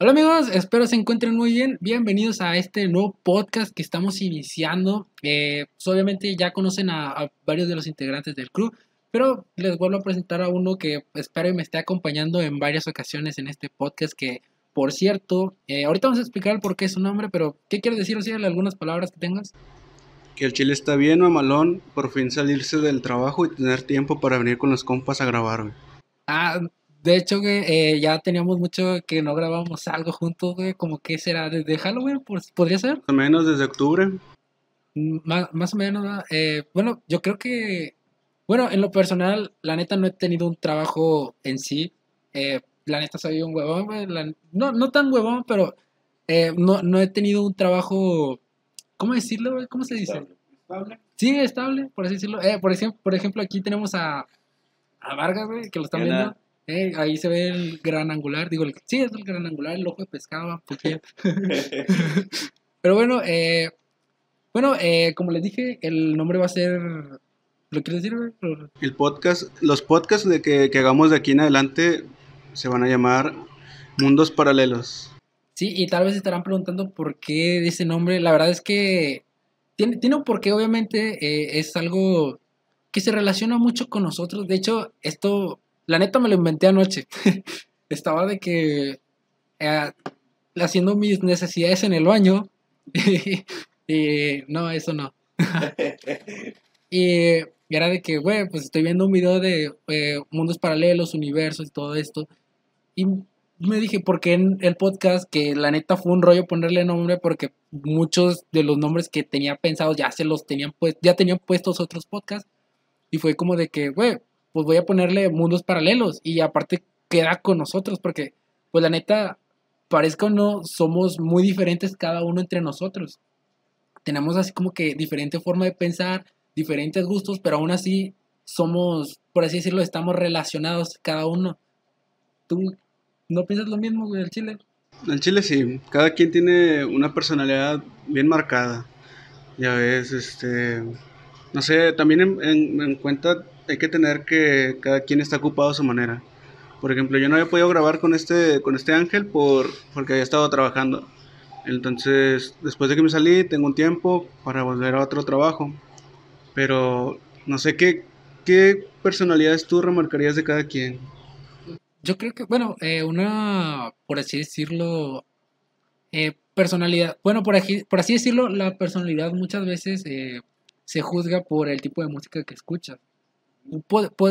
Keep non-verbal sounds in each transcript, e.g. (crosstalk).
Hola amigos, espero se encuentren muy bien. Bienvenidos a este nuevo podcast que estamos iniciando. Eh, pues, obviamente ya conocen a, varios de los integrantes del club, pero les vuelvo a presentar a uno que espero y me esté acompañando en varias ocasiones en este podcast que, por cierto, eh, ahorita vamos a explicar por qué es su nombre, pero ¿qué quieres decir? Algunas palabras que tengas. Que el chile está bien, mamalón, por fin salirse del trabajo y tener tiempo para venir con los compas a grabar, Ah, de hecho, güey, eh, ya teníamos mucho que no grabábamos algo juntos, güey. Como que será desde Halloween, ¿podría ser? Más o menos desde octubre. Mm, más, o menos, eh, bueno, yo creo que, bueno, en lo personal, la neta no he tenido un trabajo en sí. Eh, la neta soy un huevón, güey. no, no tan huevón, pero no, no he tenido un trabajo, ¿cómo decirlo, güey? ¿Cómo se dice? Estable. Sí, estable, por así decirlo. por, ejemplo, por ejemplo, aquí tenemos a, a Vargas, güey, que lo están viendo. Eh, ahí se ve el gran angular, digo, el, sí, es el gran angular, el ojo de pescado, (laughs) Pero bueno, eh, bueno, eh, como les dije, el nombre va a ser... ¿Lo quieres decir? El podcast, los podcasts de que, que hagamos de aquí en adelante se van a llamar Mundos Paralelos. Sí, y tal vez estarán preguntando por qué ese nombre. La verdad es que tiene, tiene un porqué, obviamente, es algo que se relaciona mucho con nosotros. De hecho, esto la neta me lo inventé anoche. (laughs) Estaba de que eh, haciendo mis necesidades en el baño. (laughs) y no, eso no. (laughs) y, era de que, güey, pues estoy viendo un video de eh, mundos paralelos, universos y todo esto. Y me dije, ¿por qué en el podcast? Que la neta fue un rollo ponerle nombre porque muchos de los nombres que tenía pensados ya se los tenían pues, ya tenían puestos otros podcasts. Y fue como de que, güey, pues voy a ponerle mundos paralelos y aparte queda con nosotros porque, pues la neta, parezca o no, somos muy diferentes cada uno entre nosotros. Tenemos así como que diferente forma de pensar, diferentes gustos, pero aún así somos, por así decirlo, estamos relacionados cada uno. ¿Tú no piensas lo mismo, güey, del Chile? El Chile sí, cada quien tiene una personalidad bien marcada. Ya ves, este, no sé, también en, en cuenta hay que tener que cada quien está ocupado a su manera. Por ejemplo, yo no había podido grabar con este, con este ángel por, porque había estado trabajando. Entonces, después de que me salí, tengo un tiempo para volver a otro trabajo. Pero no sé qué, qué personalidades tú remarcarías de cada quien. Yo creo que, bueno, eh, una, por así decirlo, eh, personalidad. Bueno, por, aquí, por así decirlo, la personalidad muchas veces eh, se juzga por el tipo de música que escuchas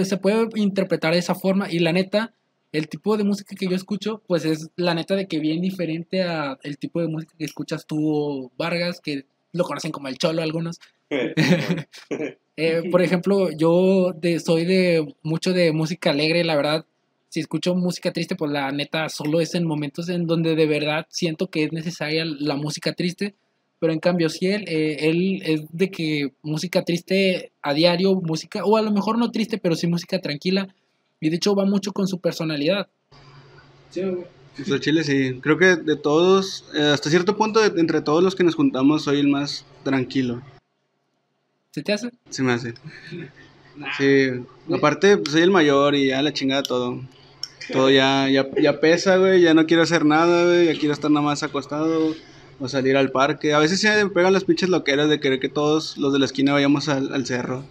se puede interpretar de esa forma y la neta, el tipo de música que yo escucho, pues es la neta de que bien diferente a el tipo de música que escuchas tú, Vargas, que lo conocen como el cholo algunos. (laughs) Eh, por ejemplo, yo soy de mucho de música alegre, la verdad. Si escucho música triste, pues la neta solo es en momentos en donde de verdad siento que es necesaria la música triste pero en cambio, si él, eh, él es de que música triste a diario, música, o a lo mejor no triste, pero sí música tranquila, y de hecho va mucho con su personalidad. Sí, pues Chile sí, creo que de todos, eh, hasta cierto punto, entre todos los que nos juntamos, soy el más tranquilo. ¿Se te hace? Se me hace. Sí, aparte, pues, soy el mayor y ya la chingada todo. Todo ya, ya, ya pesa, güey, ya no quiero hacer nada, güey, ya quiero estar nada más acostado o salir al parque. A veces se pegan las pinches loqueras de querer que todos los de la esquina vayamos al, cerro.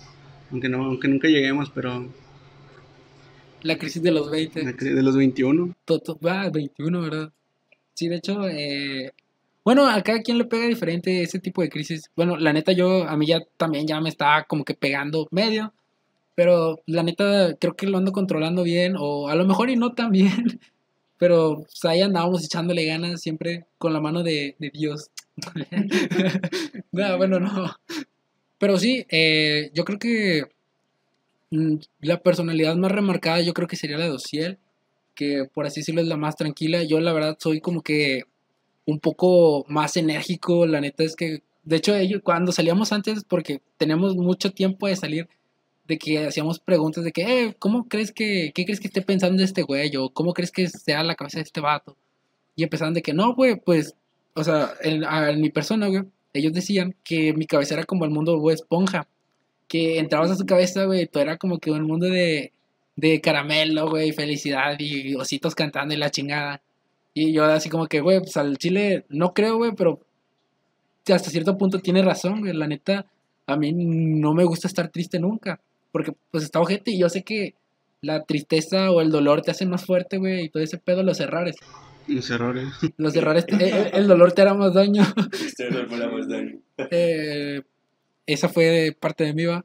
Aunque, no, aunque nunca lleguemos, pero... La crisis de los 20. La crisis de los 21. Va, 21, ¿verdad? Sí, de hecho, eh, bueno, a cada quien le pega diferente ese tipo de crisis. Bueno, la neta yo, a mí ya también ya me está como que pegando medio. Pero la neta creo que lo ando controlando bien. O a lo mejor y no tan bien. (laughs) Pero pues, ahí andábamos echándole ganas siempre con la mano de, Dios. (laughs) no, bueno, no. Pero sí, eh, yo creo que mm, la personalidad más remarcada yo creo que sería la de Ociel, que por así decirlo es la más tranquila. Yo la verdad soy como que un poco más enérgico, la neta es que, de hecho, ellos, cuando salíamos antes, porque tenemos mucho tiempo de salir, de que hacíamos preguntas de que, eh, ¿cómo crees que, qué crees que esté pensando este güey? O ¿cómo crees que sea la cabeza de este vato? Y empezaron de que, no, güey, pues, o sea, en, mi persona, güey, ellos decían que mi cabeza era como el mundo de esponja. Que entrabas a su cabeza, güey, todo era como que un mundo de, de caramelo, güey, felicidad y ositos cantando y la chingada. Y yo así como que, güey, pues al chile no creo, güey, pero hasta cierto punto tiene razón, güey. La neta, a mí no me gusta estar triste nunca. Porque pues está ojete y yo sé que la tristeza o el dolor te hacen más fuerte, güey, y todo ese pedo, los errores. Los errores. Los errores, te- eh, el dolor te hará más daño. Este la más daño. Eh, esa fue parte de mí, va.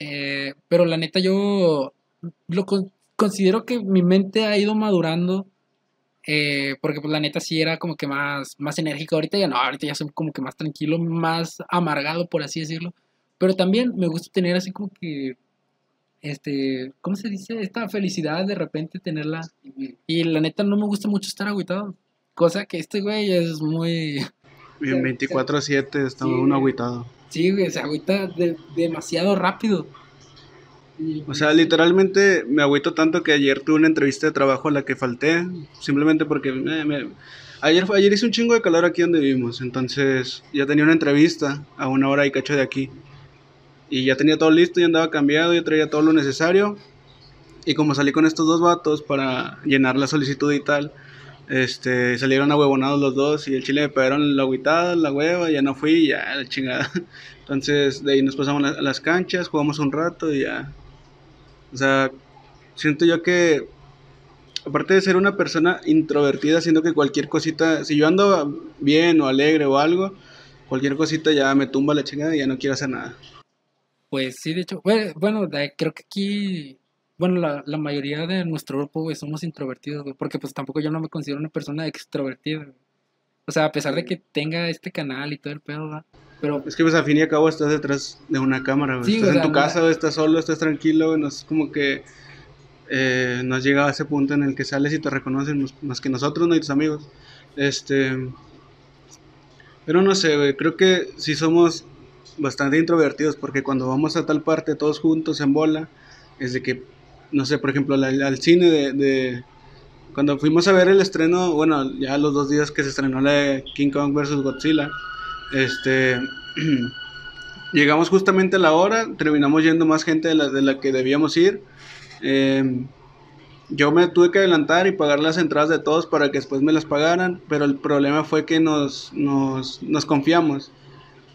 Eh, pero la neta, yo lo con- considero que mi mente ha ido madurando. eh, porque pues la neta sí era como que más, más enérgico. Ahorita ya no, ahorita ya soy como que más tranquilo, más amargado, por así decirlo. Pero también me gusta tener así como que, este, ¿cómo se dice? Esta felicidad de repente tenerla. Y la neta no me gusta mucho estar agüitado. Cosa que este güey es muy... Bien, 24-7, está Sí. uno agüitado. Sí, güey, se agüita de- demasiado rápido. O sea, literalmente me agüito tanto que ayer tuve una entrevista de trabajo a la que falté, simplemente porque me- me- ayer, ayer hizo un chingo de calor aquí donde vivimos, entonces ya tenía una entrevista a una hora y cacho de aquí. Y ya tenía todo listo, ya andaba cambiado, ya traía todo lo necesario. Y como salí con estos dos vatos para llenar la solicitud y tal, este, salieron ahuevonados los dos y el chile me pegaron la agüitada, la hueva, ya no fui, ya la chingada. (laughs) Entonces de ahí nos pasamos a las canchas, jugamos un rato y ya. O sea, siento yo que, aparte de ser una persona introvertida, siento que cualquier cosita, si yo ando bien o alegre o algo, cualquier cosita ya me tumba la chingada y ya no quiero hacer nada. Pues sí, de hecho, bueno, creo que aquí, bueno, la, la mayoría de nuestro grupo, güey, somos introvertidos, güey, porque pues tampoco yo no me considero una persona extrovertida, güey. O sea, a pesar de que tenga este canal y todo el pedo, ¿verdad? Pero Es que pues al fin y al cabo estás detrás de una cámara, güey. Sí, estás o en tu casa, güey, estás solo, estás tranquilo, güey, no es como que eh, no has llegado a ese punto en el que sales y te reconocen más- que nosotros, ¿no? Y tus amigos. Este... Pero no sé, güey, creo que sí somos bastante introvertidos porque cuando vamos a tal parte todos juntos en bola, es de que, no sé, por ejemplo, la- al cine de, de- Cuando fuimos a ver el estreno, bueno, ya los dos días que se estrenó la de King Kong vs. Godzilla, este... (clears throat) llegamos justamente a la hora, terminamos yendo más gente de la, de la que debíamos ir. Eh, yo me tuve que adelantar y pagar las entradas de todos para que después me las pagaran, pero el problema fue que nos, nos, nos confiamos.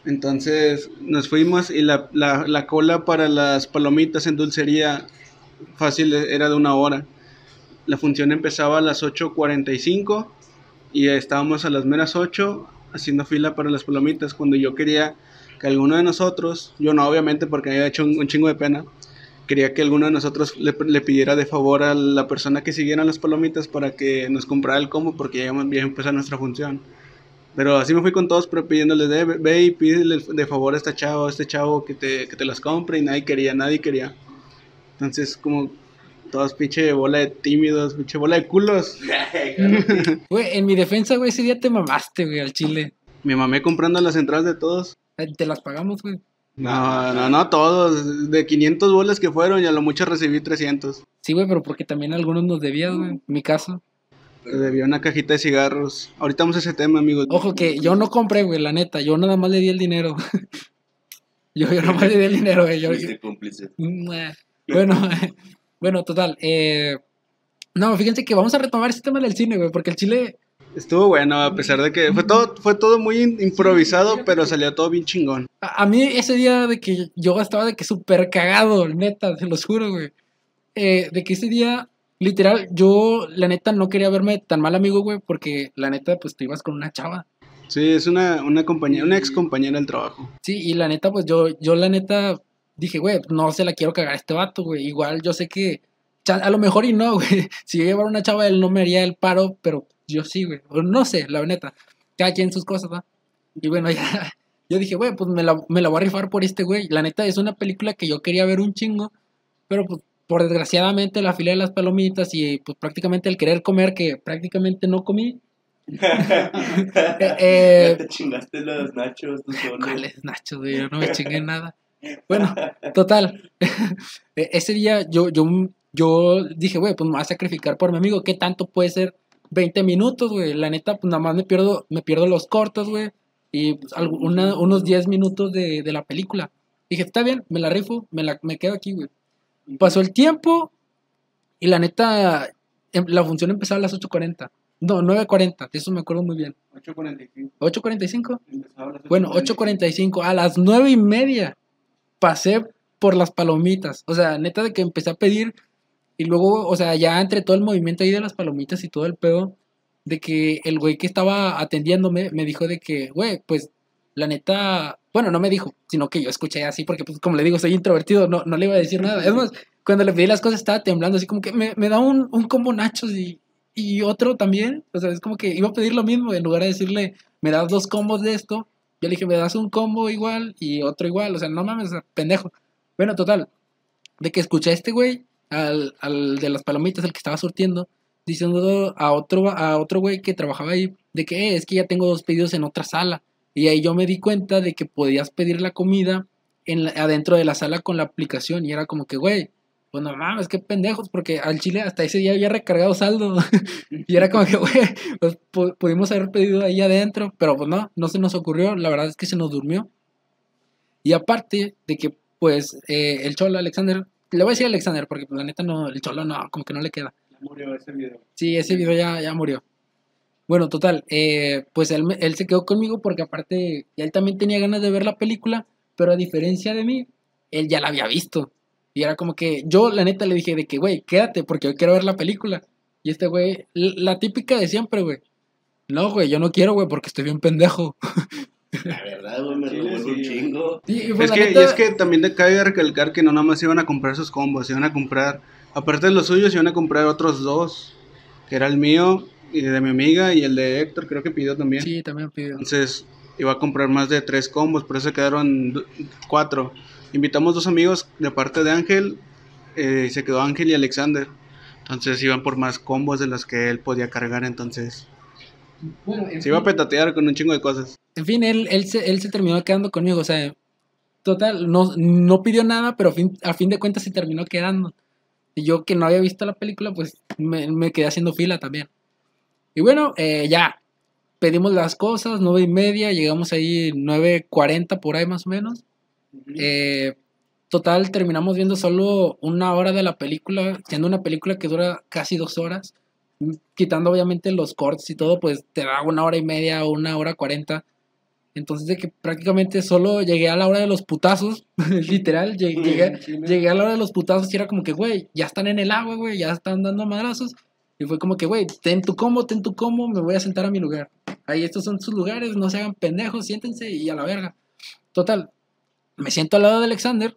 Entonces nos fuimos y la, la, la cola para las palomitas en dulcería fácil era de una hora. La función empezaba a las 8.45 y estábamos a las meras 8 haciendo fila para las palomitas cuando yo quería que alguno de nosotros, yo no obviamente porque había hecho un, chingo de pena, quería que alguno de nosotros le, le pidiera de favor a la persona que siguiera las palomitas para que nos comprara el combo porque ya iba a empezar nuestra función. Pero así me fui con todos, pero pidiéndole de, ve y pídele de favor a esta chavo, a este chavo que te, que te las compre y nadie quería, nadie quería. Entonces como todos pinche bola de tímidos, pinche bola de culos. (laughs) Güey, en mi defensa, güey, ese día te mamaste, güey, al chile. Me mamé comprando las entradas de todos. Eh, Te las pagamos, güey. No, no, no, todos. De 500 bolas que fueron y a lo mucho recibí 300. Sí, güey, pero porque también algunos nos debías, güey. En mi caso. Te debía una cajita de cigarros. Ahorita vamos a ese tema, amigos. Ojo que yo no compré, güey, la neta. Yo nada más le di el dinero. (laughs) yo, yo nada más le di el dinero, güey. Yo- cómplice. Bueno, (laughs) bueno, total. Eh, no, fíjense que vamos a retomar este tema del cine, güey, porque el chile, Estuvo bueno, a pesar de que fue todo, fue todo muy improvisado, pero salió todo bien chingón. a, a mí ese día de que yo estaba de que súper cagado, neta, se los juro, güey. Eh, de que ese día, literal, yo, la neta, no quería verme tan mal amigo, güey, porque la neta, pues tú ibas con una chava. Sí, es una, una compañera, una ex compañera del trabajo. Sí, y la neta, pues yo, yo la neta dije, güey, no se la quiero cagar a este vato, güey. Igual yo sé que, a lo mejor y no, (laughs) güey. Si yo llevara una chava, él no me haría el paro, pero yo sí, güey. O No sé, la neta. Cada quien sus cosas, ¿va? Y bueno, (laughs) ya. Yo dije, güey, pues me la, me la voy a rifar por este güey. La neta es una película que yo quería ver un chingo, pero pues por desgraciadamente la fila de las palomitas y pues prácticamente el querer comer que prácticamente no comí. (laughs) eh, Ya te chingaste los nachos tú solo. ¿Cuáles nachos, güey? Yo no me chingué nada. Bueno, total. (laughs) E- Ese día yo, yo, yo dije, güey, pues me voy a sacrificar por mi amigo. ¿Qué tanto puede ser 20 minutos, güey? La neta, pues nada más me pierdo, me pierdo los cortos, güey. Y pues, una- unos 10 minutos de, de la película. Dije, está bien, me la rifo, me, la, me quedo aquí, güey. Pasó el tiempo y la neta, em- la función empezaba a las 8.40. No, 9.40, de eso me acuerdo muy bien. 8.45. ¿8.45? Empezaba a las Bueno, 8.45. A las 9 y media pasé por las palomitas. O sea, neta de que empecé a pedir y luego, o sea, ya entre todo el movimiento ahí de las palomitas y todo el pedo, de que el güey que estaba atendiéndome me dijo de que, güey, pues la neta, bueno, no me dijo, sino que yo escuché así porque, pues, como le digo, soy introvertido, no, no le iba a decir nada. Es más, cuando le pedí las cosas estaba temblando, así como que me, me da un, un combo nachos y, y otro también. O sea, es como que iba a pedir lo mismo, en lugar de decirle, me das dos combos de esto, yo le dije, me das un combo igual y otro igual. O sea, no mames, pendejo. Bueno, total, de que escuché a este güey, al, al de las palomitas, el que estaba surtiendo, diciendo a otro, a otro güey que trabajaba ahí, de que "Eh, es que ya tengo dos pedidos en otra sala. Y ahí yo me di cuenta de que podías pedir la comida en la- adentro de la sala con la aplicación. Y era como que, güey, pues no mames, qué pendejos, porque al chile hasta ese día había recargado saldo. (laughs) y era como que, güey, pues pu- pudimos haber pedido ahí adentro, pero pues no, no se nos ocurrió. La verdad es que se nos durmió. Y aparte de que, pues, eh, el cholo Alexander, le voy a decir Alexander, porque pues, la neta no, el cholo no, como que no le queda. Ya murió ese video. Sí, ese video ya, ya murió. Bueno, total, eh, pues él, me- él se quedó conmigo porque aparte él también tenía ganas de ver la película, pero a diferencia de mí, él ya la había visto. Y era como que yo, la neta, le dije de que, güey, quédate porque yo quiero ver la película. Y este güey, la típica de siempre, güey. No, güey, yo no quiero, güey, porque estoy bien pendejo. La verdad, güey, me Sí, sí, un chingo. Y, pues, Es que, y neta- es que también te cabe recalcar que no nada más iban a comprar sus combos, iban a comprar, aparte de los suyos, iban a comprar otros dos, que era el mío y de mi amiga y el de Héctor, creo que pidió también. Sí, también pidió. Entonces iba a comprar más de tres combos, por eso quedaron cuatro. Invitamos dos amigos de parte de Ángel, eh, y se quedó Ángel y Alexander. Entonces iban por más combos de los que él podía cargar, entonces Bueno, en se iba a petatear con un chingo de cosas. En fin, él, él, se, él se terminó quedando conmigo, o sea, total, no, no pidió nada, pero a fin, a fin de cuentas se terminó quedando. Y yo que no había visto la película, pues me, me quedé haciendo fila también. Y bueno, eh, ya, pedimos las cosas, nueve y media, llegamos ahí 9.40 por ahí más o menos. Eh, total, terminamos viendo solo una hora de la película, siendo una película que dura casi dos horas. Quitando obviamente los cortes y todo, pues te da una hora y media o una hora cuarenta. Entonces de que prácticamente solo llegué a la hora de los putazos, (laughs) literal, llegué, llegué, llegué a la hora de los putazos y era como que, güey, ya están en el agua, güey, ya están dando madrazos. Y fue como que, güey, ten tu combo, ten tu combo, me voy a sentar a mi lugar. Ahí estos son sus lugares, no se hagan pendejos, siéntense y a la verga. Total, me siento al lado de Alexander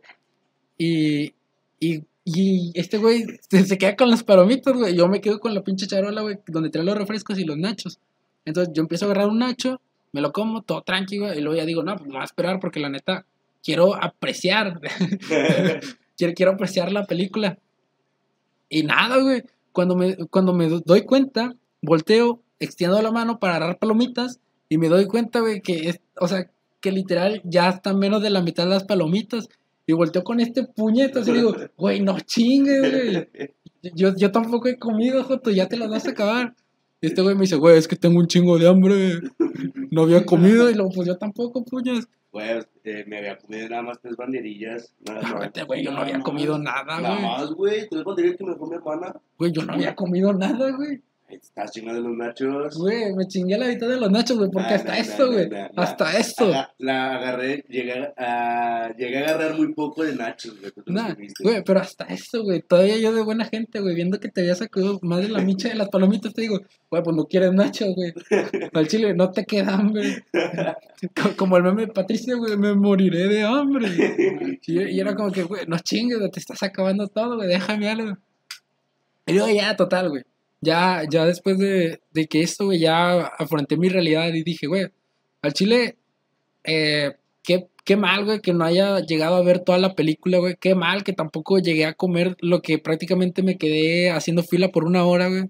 y, y, y este güey se, se queda con las palomitas, güey. Yo me quedo con la pinche charola, güey, donde trae los refrescos y los nachos. Entonces yo empiezo a agarrar un nacho, me lo como, todo tranquilo, y luego ya digo, no, pues me voy a esperar porque la neta quiero apreciar, (laughs) quiero, quiero apreciar la película. Y nada, güey. Cuando me, cuando me doy cuenta, volteo, extiendo la mano para agarrar palomitas y me doy cuenta, güey, que es, o sea, que literal ya está menos de la mitad de las palomitas. Y volteo con este puñetazo y digo, güey, no chingues, güey. Yo, yo tampoco he comido, Joto, ya te las vas a acabar. Y este güey me dice, güey, es que tengo un chingo de hambre. No había comido y luego, pues yo tampoco, puñas. Güey, eh, me había comido nada más tres banderillas. Nada más. Vete, güey, yo no había Nada comido nada, Nada güey. más, güey. Tres banderillas que me mi hermana. Güey, yo no había comido nada, güey. Estás chingando de los nachos. Güey, me chingué la mitad de los nachos, güey, porque Nah, hasta nah, nah, güey. nah, Hasta. Aga- la agarré, llegué a, llegué a agarrar muy poco de nachos, güey. güey, pero hasta eso, güey. Todavía yo de buena gente, güey, viendo que te había sacado más de la micha de las palomitas, te digo, güey, pues no quieres nachos, güey. (laughs) Al chile no te queda hambre. Co- Como el meme de Patricia, güey, me moriré de hambre. Y, y era como que, güey, no chingues, güey, te estás acabando todo, güey, déjame algo. Y luego ya, total, güey. Ya, ya después de, de que esto, ya afronté mi realidad y dije, güey, al chile, eh, qué, qué mal, güey, que no haya llegado a ver toda la película, güey. Qué mal que tampoco llegué a comer lo que prácticamente me quedé haciendo fila por una hora, güey.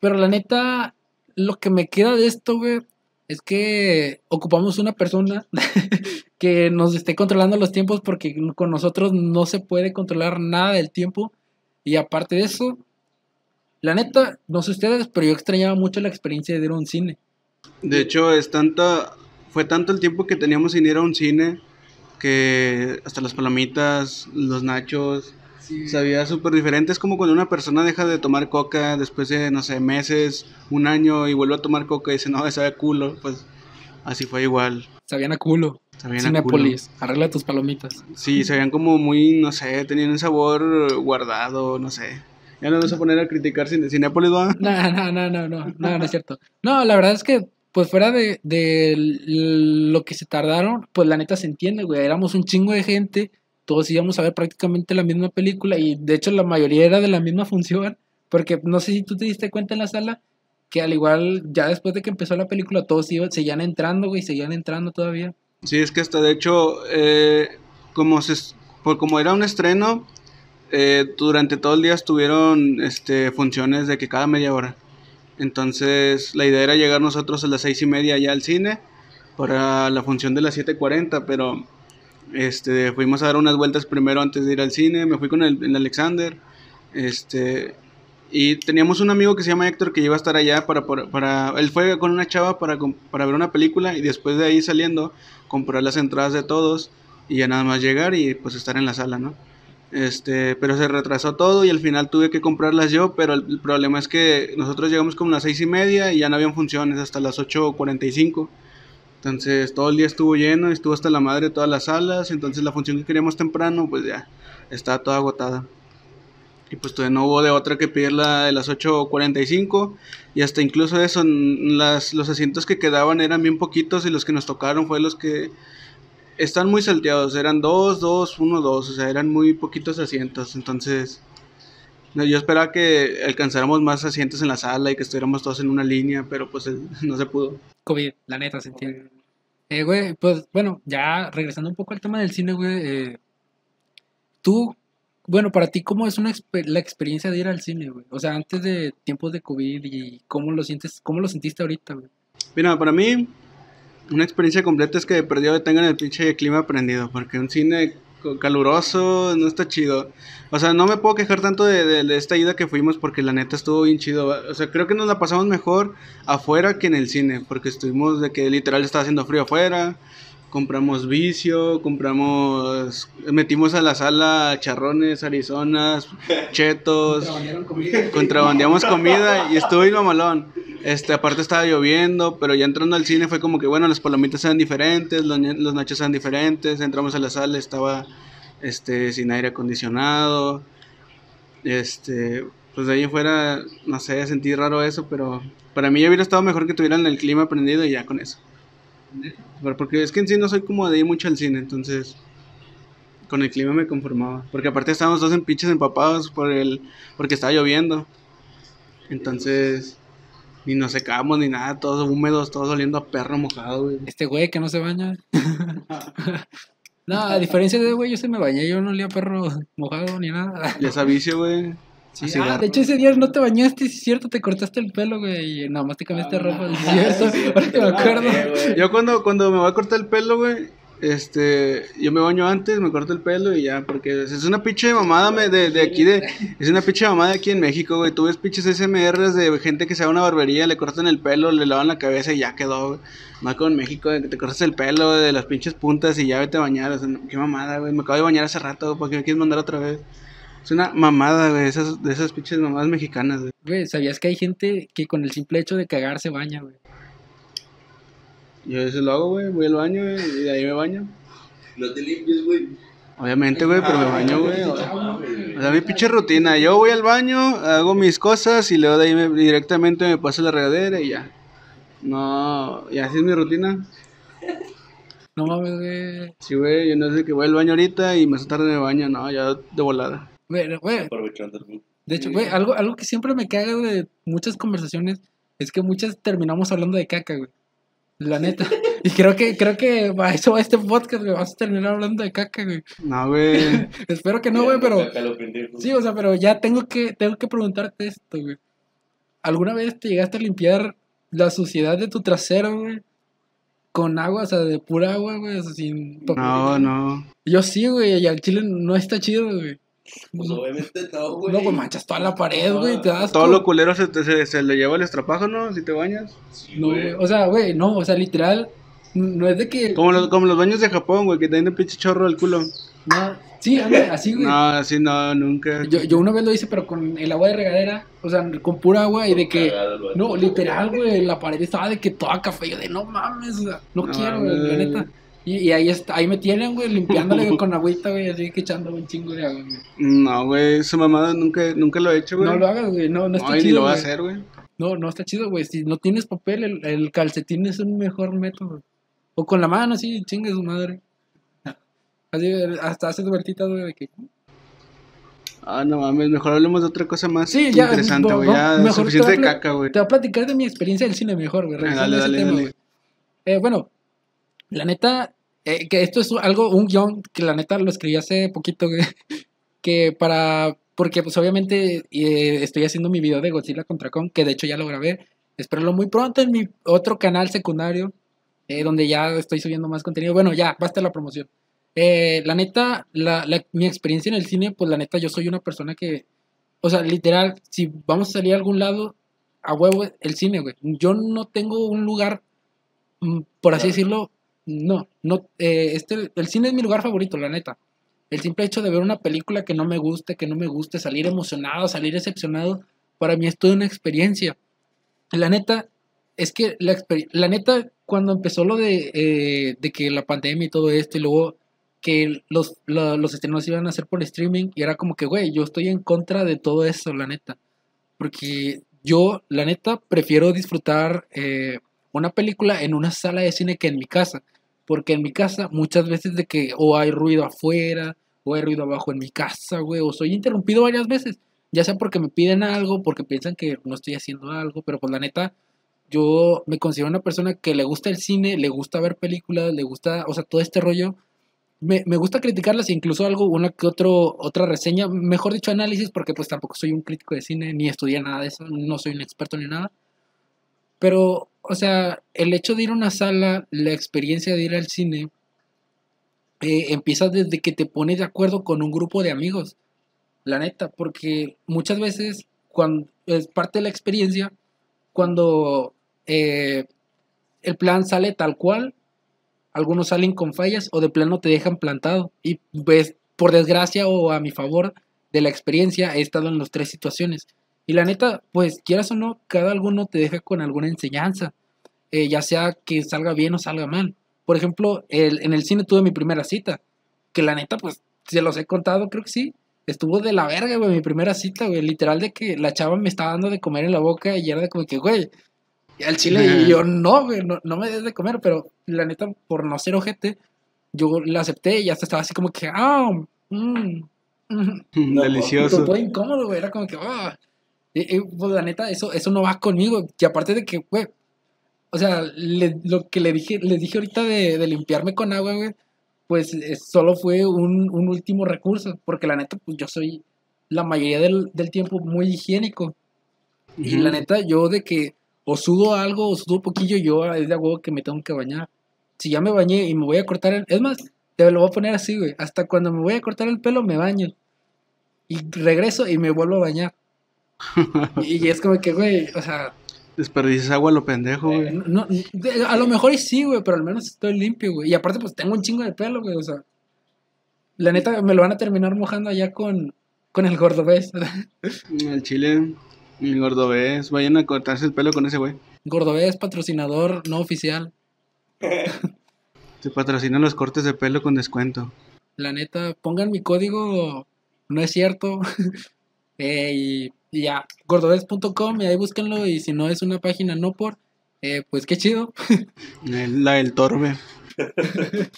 Pero la neta, lo que me queda de esto, güey, es que ocupamos una persona (laughs) que nos esté controlando los tiempos porque con nosotros no se puede controlar nada del tiempo. Y aparte de eso, la neta, no sé ustedes, pero yo extrañaba mucho la experiencia de ir a un cine. De hecho, es tanta, fue tanto el tiempo que teníamos sin ir a un cine que hasta las palomitas, los nachos, Sí. Sabía súper diferente. Es como cuando una persona deja de tomar coca después de, no sé, meses, un año y vuelve a tomar coca y dice, no, sabe a culo. Pues así fue igual. Sabían a culo. Sabían a culo. Cinépolis, arregla tus palomitas. Sí, se veían como muy, no sé, tenían un sabor guardado, no sé. Ya no nos vamos a poner a criticar Cine- Cinépolis, ¿va? No, no, no, no, no, no, no es cierto. No, la verdad es que, pues fuera de, de lo que se tardaron, pues la neta se entiende, güey. Éramos un chingo de gente, todos íbamos a ver prácticamente la misma película y de hecho la mayoría era de la misma función, porque no sé si tú te diste cuenta en la sala que al igual ya después de que empezó la película todos iban, seguían entrando, güey, seguían entrando todavía. Sí, es que hasta de hecho, eh, como, se, por, como era un estreno, eh, durante todo el día estuvieron este, funciones de que cada media hora. Entonces la idea era llegar nosotros a las seis y media ya al cine para la función de las 7.40, pero este, fuimos a dar unas vueltas primero antes de ir al cine, me fui con el, el Alexander, este, y teníamos un amigo que se llama Héctor que iba a estar allá para, para, para- él fue con una chava para, para ver una película y después de ahí saliendo comprar las entradas de todos y ya nada más llegar y pues estar en la sala, ¿no? Este, pero se retrasó todo y al final tuve que comprarlas yo, pero el, problema es que nosotros llegamos como a las seis y media y ya no habían funciones hasta las 8.45. Entonces todo el día estuvo lleno, estuvo hasta la madre todas las salas, entonces la función que queríamos temprano pues ya estaba toda agotada. Y pues todavía no hubo de otra que pedir la de las 8.45 y hasta incluso eso, las, los asientos que quedaban eran bien poquitos y los que nos tocaron fue los que están muy salteados, eran 2, 2, 1, 2, o sea, eran muy poquitos asientos, entonces yo esperaba que alcanzáramos más asientos en la sala y que estuviéramos todos en una línea, pero pues eh, (laughs) no se pudo. COVID, la neta se entiende. Eh, güey, pues bueno, ya regresando un poco al tema del cine, güey, eh, tú, bueno, para ti, ¿cómo es una exper- la experiencia de ir al cine, güey? O sea, antes de tiempos de COVID y cómo lo sientes, cómo lo sentiste ahorita, güey. Mira, para mí, una experiencia completa es que de perdido tengan el pinche clima prendido, porque un cine caluroso no está chido. O sea, no me puedo quejar tanto de, de- de esta ida que fuimos porque la neta estuvo bien chido. O sea, creo que nos la pasamos mejor afuera que en el cine, porque estuvimos de que literal estaba haciendo frío afuera. Compramos vicio, compramos, metimos a la sala charrones, arizonas, (laughs) chetos, contrabandeamos comida y estuvo bien mamalón. Este, aparte estaba lloviendo, pero ya entrando al cine fue como que, bueno, las palomitas eran diferentes, los, los nachos eran diferentes, entramos a la sala, estaba este, sin aire acondicionado, este, pues de ahí fuera, no sé, sentí raro eso, pero para mí ya hubiera estado mejor que tuvieran el clima prendido y ya con eso. Pero porque es que en sí no soy como de ir mucho al cine, entonces con el clima me conformaba. Porque aparte estábamos todos en pinches empapados por el, porque estaba lloviendo. Entonces, ni nos secábamos ni nada, todos húmedos, todos oliendo a perro mojado, güey. Este güey que no se baña. (laughs) no, a diferencia de güey, yo se me bañé, yo no olía a perro mojado ni nada. Ya es vicio, güey. Sí, ah, de hecho ese día no te bañaste, es cierto, te cortaste el pelo, güey, y nada más te cambiaste de ropa, (laughs) es cierto, ahora que me acuerdo. Yo cuando, cuando me voy a cortar el pelo, güey, este, yo me baño antes, me corto el pelo y ya, porque es una pinche mamada de, de aquí, de, es una pinche mamada aquí en México, güey. Tú ves pinches SMRs de gente que se va a una barbería, le cortan el pelo, le lavan la cabeza y ya quedó, güey. Como en México, de que te cortas el pelo de las pinches puntas y ya vete a bañar, o qué mamada, güey. Me acabo de bañar hace rato, ¿por qué me quieres mandar otra vez? Es una mamada, güey, esas, de esas pinches mamadas mexicanas, güey. Güey, ¿sabías que hay gente que con el simple hecho de cagar se baña, güey? Yo eso lo hago, güey, voy al baño güey, y de ahí me baño. No te limpies, güey. Obviamente, güey, pero me baño, güey. O sea, mi pinche rutina. Yo voy al baño, hago mis cosas y luego de ahí me- directamente me paso a la regadera y ya. No, y así es mi rutina. No mames, güey. Sí, güey, yo no sé que voy al baño ahorita y más tarde me baño, no, ya de volada. Güey, güey, de hecho, güey, algo, algo que siempre me caga de muchas conversaciones es que muchas terminamos hablando de caca, güey. La neta. Y creo que, creo que va eso va este podcast, güey. Vas a terminar hablando de caca, güey. No, güey. (laughs) Espero que no, güey, pero. Sí, o sea, pero ya tengo que, tengo que preguntarte esto, güey. ¿Alguna vez te llegaste a limpiar la suciedad de tu trasero, güey? Con agua, o sea, de pura agua, güey, o sea, sin papel. No, no. Yo sí, güey, y al chile no está chido, güey. Pues obviamente no, güey. No, pues manchas toda la pared, güey, te das Todo lo culero se, te- se, se le lleva el estropajo, ¿no? Si te bañas. No, güey, o sea, güey, no, o sea, literal, no es de que... Como los, como los baños de Japón, güey, que te el pinche chorro al culo. No, sí, anda, así, güey. No, así no, nunca. Yo, yo una vez lo hice, pero con el agua de regadera, o sea, con pura agua y de que... No, literal, güey, la pared estaba de que toda café, yo de no mames, o sea, no, No quiero, güey, la neta. Y, y ahí está, ahí me tienen, güey, limpiándole (laughs) con agüita, güey, así que echándole un chingo de agua, güey. No, güey, su mamada nunca, nunca lo he hecho, güey. No lo hagas, güey, no, no está Ay, ni chido, lo va a hacer, güey. No, no está chido, güey, si no tienes papel, el, el calcetín es un mejor método. O con la mano, así, chingue su madre. Así, hasta haces vueltitas, güey, de que... Ah, no mames, mejor hablemos de otra cosa más Sí, ya, interesante, güey. Ya, mejor suficiente te de caca, güey. Te voy a platicar de mi experiencia del cine mejor, güey. Ah, dale, dale, tema, dale. Eh, bueno, la neta, eh, que esto es algo, un guion que la neta lo escribí hace poquito. (laughs) Que para, porque pues obviamente eh, estoy haciendo mi video de Godzilla contra Kong, que de hecho ya lo grabé. Espérenlo muy pronto en mi otro canal secundario, eh, donde ya estoy subiendo más contenido. Bueno, ya, basta la promoción. Eh, la neta, la, la- mi experiencia en el cine, pues la neta, yo soy una persona que, o sea, literal, si vamos a salir a algún lado, a huevo el cine, güey. Yo no tengo un lugar, mm, por así Claro. decirlo, no, no, eh, este, el cine es mi lugar favorito, la neta. El simple hecho de ver una película que no me guste, que no me guste, salir emocionado, salir decepcionado, para mí es toda una experiencia. La neta, es que la, la neta, cuando empezó lo de, eh, de que la pandemia y todo esto, y luego que los, la- los estrenos iban a hacer por streaming, y era como que, güey, yo estoy en contra de todo eso, la neta. Porque yo, la neta, prefiero disfrutar eh, una película en una sala de cine que en mi casa. Porque en mi casa muchas veces de que o hay ruido afuera, o hay ruido abajo en mi casa, güey, o soy interrumpido varias veces. Ya sea porque me piden algo, porque piensan que no estoy haciendo algo, pero pues la neta, yo me considero una persona que le gusta el cine, le gusta ver películas, le gusta, o sea, todo este rollo. Me, me gusta criticarlas, incluso algo, una que otro, otra reseña, mejor dicho análisis, porque pues tampoco soy un crítico de cine, ni estudié nada de eso, no soy un experto ni nada. Pero, o sea, el hecho de ir a una sala, la experiencia de ir al cine, eh, empieza desde que te pones de acuerdo con un grupo de amigos, la neta, porque muchas veces, cuando es parte de la experiencia, cuando eh, el plan sale tal cual, algunos salen con fallas o de plano te dejan plantado. Y ves, por desgracia o a mi favor de la experiencia, he estado en las tres situaciones. Y la neta, pues quieras o no, cada alguno te deja con alguna enseñanza, eh, ya sea que salga bien o salga mal. Por ejemplo, el- en el cine tuve mi primera cita, que la neta, pues, se los he contado, creo que sí. Estuvo de la verga, güey, mi primera cita, güey. Literal de que la chava me estaba dando de comer en la boca y era de como que, güey, al chile y yo no, güey, no, no me des de comer, pero la neta, por no ser ojete, yo la acepté y hasta estaba así como que, ah, mm, mm, No, (laughs) Delicioso. todo, todo incómodo, güey. Era como que, ah. Y, y, pues la neta, eso, eso no va conmigo. Y aparte de que, güey, o sea, le- lo que le dije, les dije ahorita de, de limpiarme con agua, güey, pues eh, solo fue un, un último recurso. Porque la neta, pues yo soy la mayoría del, del tiempo muy higiénico. Y Ujú. la neta, yo de que o sudo algo o sudo poquillo, yo es de a huevo que me tengo que bañar. Si ya me bañé y me voy a cortar el... Es más, te lo voy a poner así, güey. Hasta cuando me voy a cortar el pelo, me baño. Y regreso y me vuelvo a bañar. (laughs) y, y es como que, güey, o sea, Desperdicias agua a lo pendejo, güey. no, no- de- a lo mejor y sí, güey, pero al menos estoy limpio, güey. Y aparte, pues tengo un chingo de pelo, güey, o sea. La neta, me lo van a terminar mojando allá con, con el gordobés. (laughs) El chile, el gordobés. Vayan a cortarse el pelo con ese güey. gordobés, patrocinador no oficial. Se patrocinan los cortes de pelo con descuento. La neta, pongan mi código, no es cierto. (laughs) Eh, y, y ya, gordobés.com y ahí búsquenlo. Y si no es una página no por, eh, pues qué chido. La del torbe. (laughs)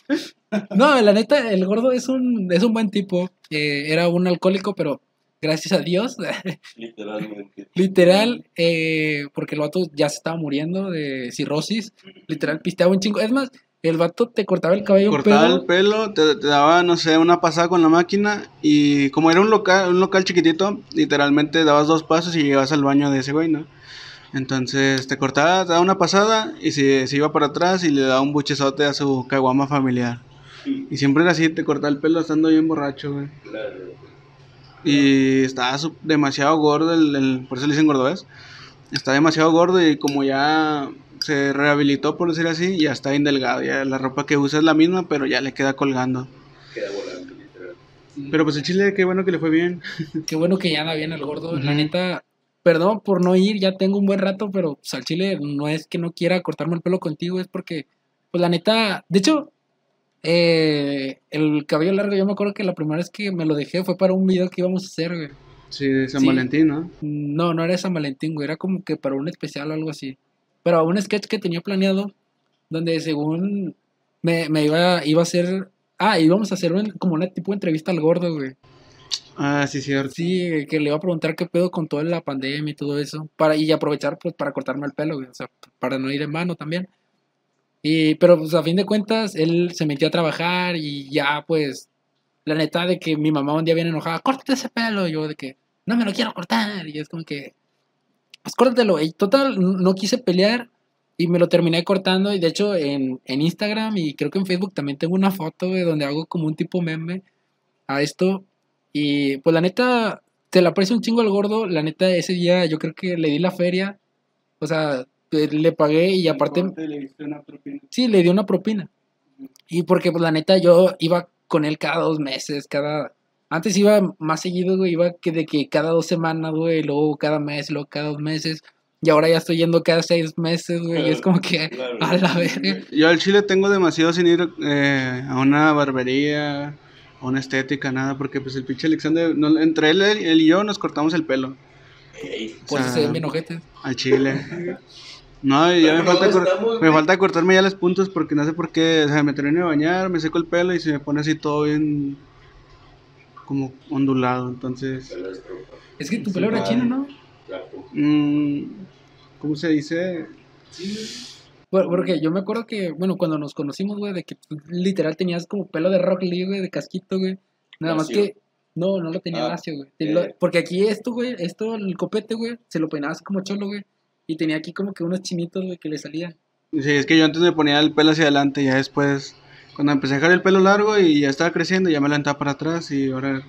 No, la neta, el gordo es un, es un buen tipo. Eh, era un alcohólico, pero gracias a Dios, (laughs) Literalmente. literal, eh, porque el vato ya se estaba muriendo de cirrosis. Literal, pisteaba un chingo. Es más, el vato te cortaba el cabello Cortaba pedo. el pelo, te, te daba, no sé, una pasada con la máquina. Y como era un local, un local chiquitito, literalmente dabas dos pasos y llegabas al baño de ese güey, ¿no? Entonces te cortaba, te daba una pasada y se, se iba para atrás y le daba un buchezote a su caguama familiar. Y siempre era así, te cortaba el pelo estando bien borracho, güey. Claro. Y estaba demasiado gordo, el, el- por eso le dicen gordobés. Está demasiado gordo y como ya se rehabilitó, por decir así, ya está bien delgado. Ya la ropa que usa es la misma, pero ya le queda colgando. Queda volando, literal. Pero pues el chile, qué bueno que le fue bien. (laughs) Qué bueno que ya anda bien el gordo. La neta, perdón por no ir, ya tengo un buen rato, pero pues, al chile no es que no quiera cortarme el pelo contigo, es porque, pues la neta, de hecho, eh, el cabello largo, yo me acuerdo que la primera vez que me lo dejé fue para un video que íbamos a hacer, güey. Sí, de San Sí. Valentín, ¿no? No, no era de San Valentín, güey, era como que para un especial o algo así. Pero un sketch que tenía planeado, donde según me, me iba, iba a hacer, ah, íbamos a hacer un- como una tipo de entrevista al gordo, güey. Ah, sí, cierto. Sí, que le iba a preguntar qué pedo con toda la pandemia y todo eso. Para, y aprovechar pues para cortarme el pelo, güey, O sea, para no ir en mano también. Y, pero pues a fin de cuentas, él se metió a trabajar y ya pues, la neta de que mi mamá un día viene enojada, córtate ese pelo. Y yo de que, no me lo quiero cortar. Y es como que, pues córtatelo. Y total, no quise pelear y me lo terminé cortando. Y de hecho en, en Instagram y creo que en Facebook también tengo una foto, güey, donde hago como un tipo meme a esto. Y pues la neta, te la aprecio un chingo al gordo. La neta, ese día yo creo que le di la feria. O sea, le pagué y aparte, le una propina. sí, le di una propina. Y porque pues la neta yo iba con él cada dos meses, cada... Antes iba más seguido, güey, iba que de que cada dos semanas, güey, luego cada mes, luego cada dos meses. Y ahora ya estoy yendo cada seis meses, güey, y es como que (laughs) Claro. a la verga. Yo al chile tengo demasiado sin ir eh, a una barbería, a una estética, nada, porque pues el pinche Alexander, no- entre él, él, él y yo nos cortamos el pelo. Ey, Por eso sea, se ven bien ojetes. Al chile. No, y ya me falta, ¿cómo cor- estamos, me falta cortarme ya las puntas porque no sé por qué, o sea, me termino de bañar, me seco el pelo y se me pone así todo bien como ondulado, entonces. Es que tu pelo era chino, ¿no? Mm, ¿cómo se dice? Por- Porque yo me acuerdo que, bueno, cuando nos conocimos, güey, de que tú literal tenías como pelo de Rock Lee, güey, de casquito, güey. Nada más Lacio. que, no, no lo tenía Ah, lacio, güey. Eh. Porque aquí esto, güey, esto, el copete, güey, se lo peinabas como cholo, güey. Y tenía aquí como que unos chinitos, güey, que le salían. Sí, es que yo antes me ponía el pelo hacia adelante y ya después, cuando empecé a dejar el pelo largo y ya estaba creciendo, ya me lo aventaba para atrás y ahora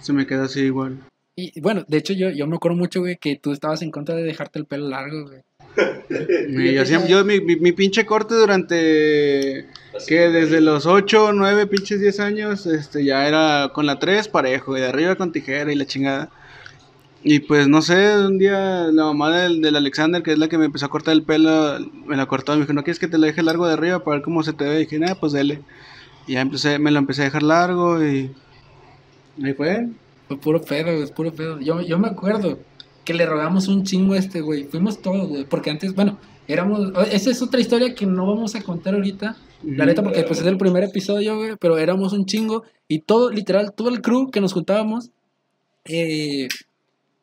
se me queda así igual. Y bueno, de hecho, yo, yo me acuerdo mucho, güey, que tú estabas en contra de dejarte el pelo largo, güey. (laughs) Y yo siempre, yo, mi, mi, mi pinche corte durante, que desde los 8, 9, pinches 10 años, este, ya era con la 3 parejo, y de arriba con tijera y la chingada. Y pues no sé, un día la mamá del, del Alexander, que es la que me empezó a cortar el pelo, me la cortó y me dijo, ¿no quieres que te lo deje largo de arriba para ver cómo se te ve? Y dije, nada, pues dele. Y ya me lo empecé a dejar largo y ahí fue. Fue puro pedo, es puro pedo. Yo, yo me acuerdo que le rogamos un chingo este, güey. Fuimos todos, güey. Porque antes, bueno, éramos. Esa es otra historia que no vamos a contar ahorita. La neta, porque pues es el primer episodio, güey. Pero éramos un chingo. Y todo, literal, todo el crew que nos juntábamos. eh,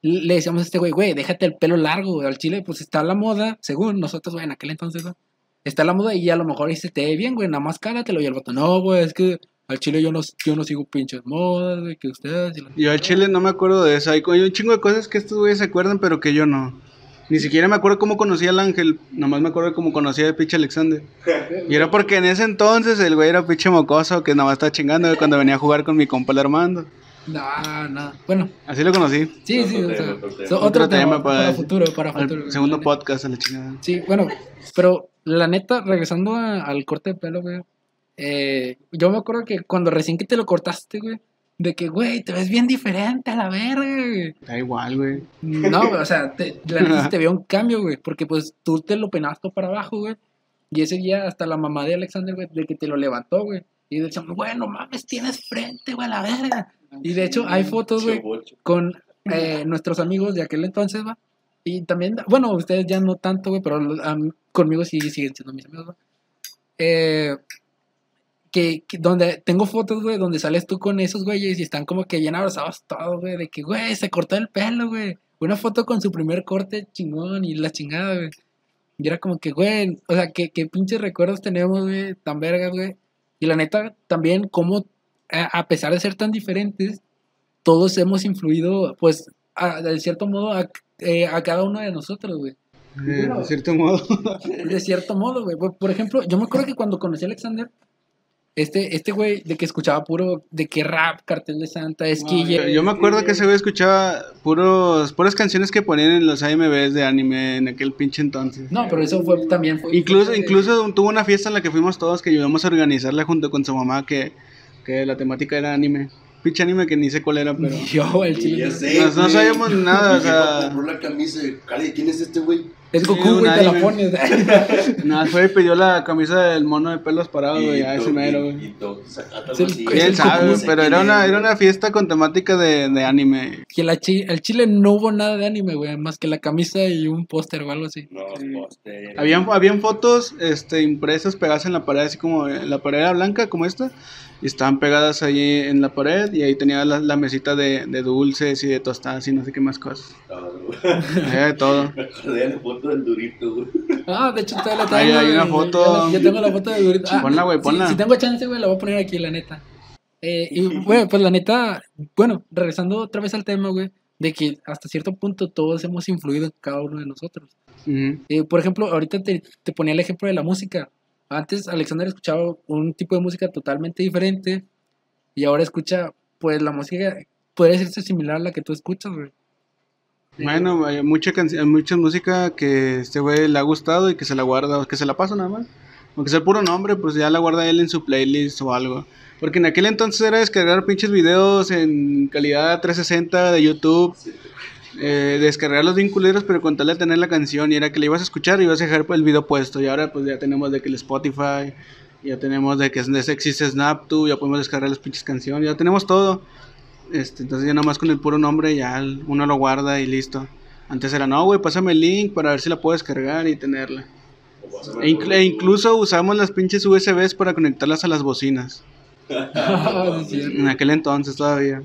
le decíamos a este güey, güey, déjate el pelo largo, güey. Al chile, pues está la moda, según nosotros, güey, en aquel entonces, ¿no? Está la moda y a lo mejor dice, te ve bien, güey, nada más cáratelo. Y el vato, no, güey, es que al chile yo no, yo no sigo pinches modas, güey, que ustedes. y Yo al chile no me acuerdo de eso. Hay, hay un chingo de cosas que estos güeyes se acuerdan, pero que yo no. Ni siquiera me acuerdo cómo conocí al ángel. Nomás me acuerdo de cómo conocí al pinche Alexander. (laughs) Y era porque en ese entonces el güey era pinche mocoso que nomás estaba chingando güey, cuando venía a jugar con mi compa el Armando. No, no. Bueno, Así lo conocí. sí, sí. Otro o sea, tema, otro tema. so- Otro otro tema, tema para, para- futuro, para futuro. segundo la podcast a la chingada. Sí, bueno, pero la neta, regresando a- al corte de pelo, güey. eh, yo me acuerdo que cuando recién que te lo cortaste, güey, de que, güey, te ves bien diferente a la verga, güey. Da igual, güey. No, güey, o sea, (laughs) te, la neta te veo un cambio, güey, porque pues tú te lo peinabas todo para abajo, güey. Y ese día hasta la mamá de Alexander, güey, de que te lo levantó, güey. Y decían, güey, no mames, tienes frente, güey, a la verga. Y de hecho hay fotos, güey, con eh, nuestros amigos de aquel entonces, va. Y también, bueno, ustedes ya no tanto, güey, pero am, conmigo sí siguen siendo mis amigos, va. Eh, que, que donde tengo fotos, güey, donde sales tú con esos güeyes y están como que bien abrazados todos, güey, de que, güey, se cortó el pelo, güey. Una foto con su primer corte chingón y la chingada, güey. Y era como que, güey, o sea, que, que pinches recuerdos tenemos, güey, tan vergas, güey. Y la neta, también, como, a, pesar de ser tan diferentes, todos hemos influido, pues, a- de cierto modo, a, eh, a cada uno de nosotros, güey. Eh, de cierto modo. (laughs) De cierto modo, güey. Por ejemplo, yo me acuerdo que cuando conocí a Alexander, este, este güey, de que escuchaba puro, de que rap, cartel de Santa, esquille. Yo, yo me acuerdo que ese güey escuchaba puros, puras canciones que ponían en los AMVs de anime en aquel pinche entonces. No, pero eso fue también fue. Incluso, fue- incluso tuvo una fiesta en la que fuimos todos que ayudamos a organizarla junto con su mamá que, que la temática era anime. pinche anime que ni sé cuál era, (laughs) pero. Yo, el chile. ya no- sé, No- no sabíamos nada, o sea- compró la camisa ¿quién es este güey? Es Sí, Goku, un güey, te la pones. (laughs) Nada, fue y pidió la camisa del mono de pelos parados, güey, a ese mero, güey. Sí, el sabe, pero era una, era una fiesta con temática de, de anime. que la chi- el chile no hubo nada de anime, güey, más que la camisa y un póster o algo así. No, Sí. póster. Habían, habían fotos este, impresas pegadas en la pared, así como eh, la pared era blanca, como esta, y estaban pegadas ahí en la pared, y ahí tenía la, la mesita de, de dulces y de tostadas y no sé qué más cosas. Güey. (laughs) Había de todo. (laughs) Me acordé de la foto del durito, güey. Ah, de hecho, todavía la Ahí tengo. hay una foto. Yo, yo tengo la foto de Durito. Ah, Ponla, güey, si- ponla. Si, tengo chance, güey, la voy a poner aquí, la neta. Eh, y, (laughs) güey, pues la neta, bueno, regresando otra vez al tema, güey, de que hasta cierto punto todos hemos influido en cada uno de nosotros. Eh, por ejemplo, ahorita te, te ponía el ejemplo de la música. Antes Alexander escuchaba un tipo de música totalmente diferente y ahora escucha, pues la música puede ser similar a la que tú escuchas, güey. Bueno, hay mucha, mucha música que este güey le ha gustado y que se la guarda, que se la pasa nada más. Aunque sea el puro nombre, pues ya la guarda él en su playlist o algo. Porque en aquel entonces era descargar pinches videos en calidad 360 de YouTube, eh, descargar los vinculeros, pero con tal de tener la canción y era que le ibas a escuchar y ibas a dejar pues, el video puesto. Y ahora pues ya tenemos de que el Spotify, ya tenemos de que existe Snapto, ya podemos descargar las pinches canciones, ya tenemos todo. Este, entonces ya nada más con el puro nombre ya uno lo guarda y listo. Antes era, no, güey, pásame el link para ver si la puedo descargar y tenerla. E, e incluso usamos las pinches USBs para conectarlas a las bocinas. (laughs) En aquel entonces todavía.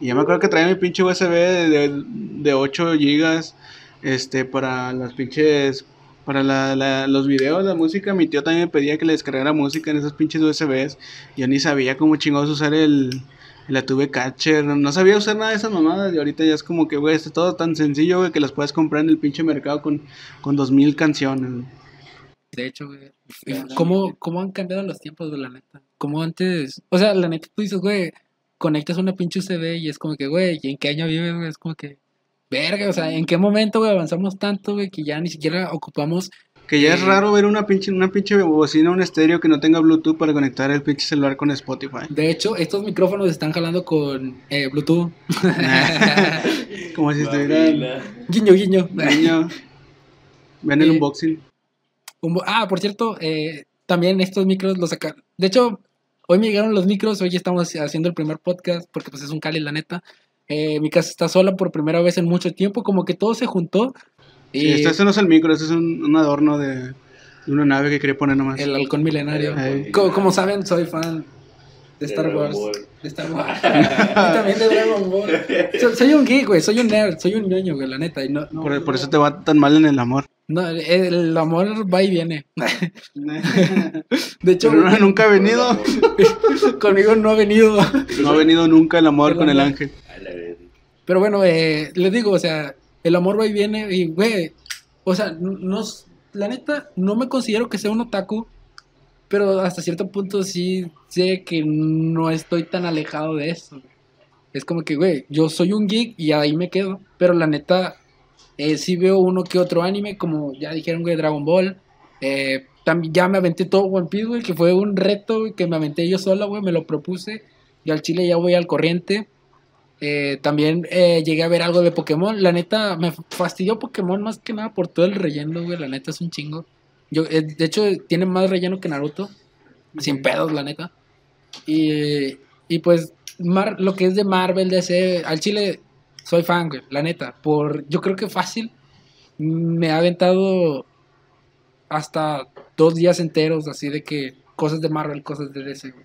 Y yo me acuerdo que traía mi pinche USB de, de, de 8 gigas este, para las pinches... Para la, la- los videos, la música, mi tío también me pedía que le descargara música en esas pinches USBs. Yo ni sabía cómo chingados usar el, la tuve catcher, no no sabía usar nada de esas mamadas. Y ahorita ya es como que, güey, es todo tan sencillo, güey, que las puedes comprar en el pinche mercado con, con 2000 canciones. güey. De hecho, güey. ¿Cómo, ¿Cómo han cambiado los tiempos, güey, la neta? Como antes. O sea, la neta, tú dices, güey, conectas una pinche USB y es como que, güey, ¿y en qué año vives, güey? Es como que, verga, o sea, ¿en qué momento, güey, avanzamos tanto, güey, que ya ni siquiera ocupamos. Que ya es raro ver una pinche, una pinche bocina, un estéreo que no tenga Bluetooth para conectar el pinche celular con Spotify. De hecho, estos micrófonos están jalando con eh, Bluetooth. (laughs) Como si estuvieran. Guiño, guiño. Niño. Ven el Eh, unboxing. Un bo- Ah, por cierto, eh, también estos micros los sacaron. De hecho, hoy me llegaron los micros, hoy estamos haciendo el primer podcast porque pues es un Cali, la neta. Eh, mi casa está sola por primera vez en mucho tiempo, como que todo se juntó. Y Sí, este, este no es el micro, este es un, un adorno de, de una nave que quería poner nomás. el halcón milenario. Como, saben, soy fan de Star Wars. Ball. De Star Wars. (laughs) y también de Dragon Ball. Soy, soy un geek, güey, soy un nerd, soy un ñoño, güey, la neta. Y no, no- Por, por eso te va tan mal en el amor. no, el amor va y viene. (laughs) De hecho, Pero no- nunca ha venido. (laughs) conmigo no ha venido. No ha venido nunca el amor El con el amor. ángel. A la verga. Pero bueno, eh, les digo, o sea, el amor va y viene y, güey, o sea, no, la neta, no me considero que sea un otaku, pero hasta cierto punto sí sé que no estoy tan alejado de eso. Es como que, güey, yo soy un geek y ahí me quedo, pero la neta, eh, sí veo uno que otro anime, como ya dijeron, güey, Dragon Ball. Eh, también ya me aventé todo One Piece, güey, que fue un reto, güey, que me aventé yo sola, güey, me lo propuse. Y al chile ya voy al corriente. Eh, también eh, llegué a ver algo de Pokémon. La neta, me fastidió Pokémon más que nada por todo el relleno, güey. La neta es un chingo. Yo, eh, de hecho, tiene más relleno que Naruto. Sin pedos, la neta. Y, y pues, Mar- lo que es de Marvel, DC, al chile, soy fan, güey. La neta. Por, yo creo que fácil. Me ha aventado hasta dos días enteros, así de que cosas de Marvel, cosas de DC, güey.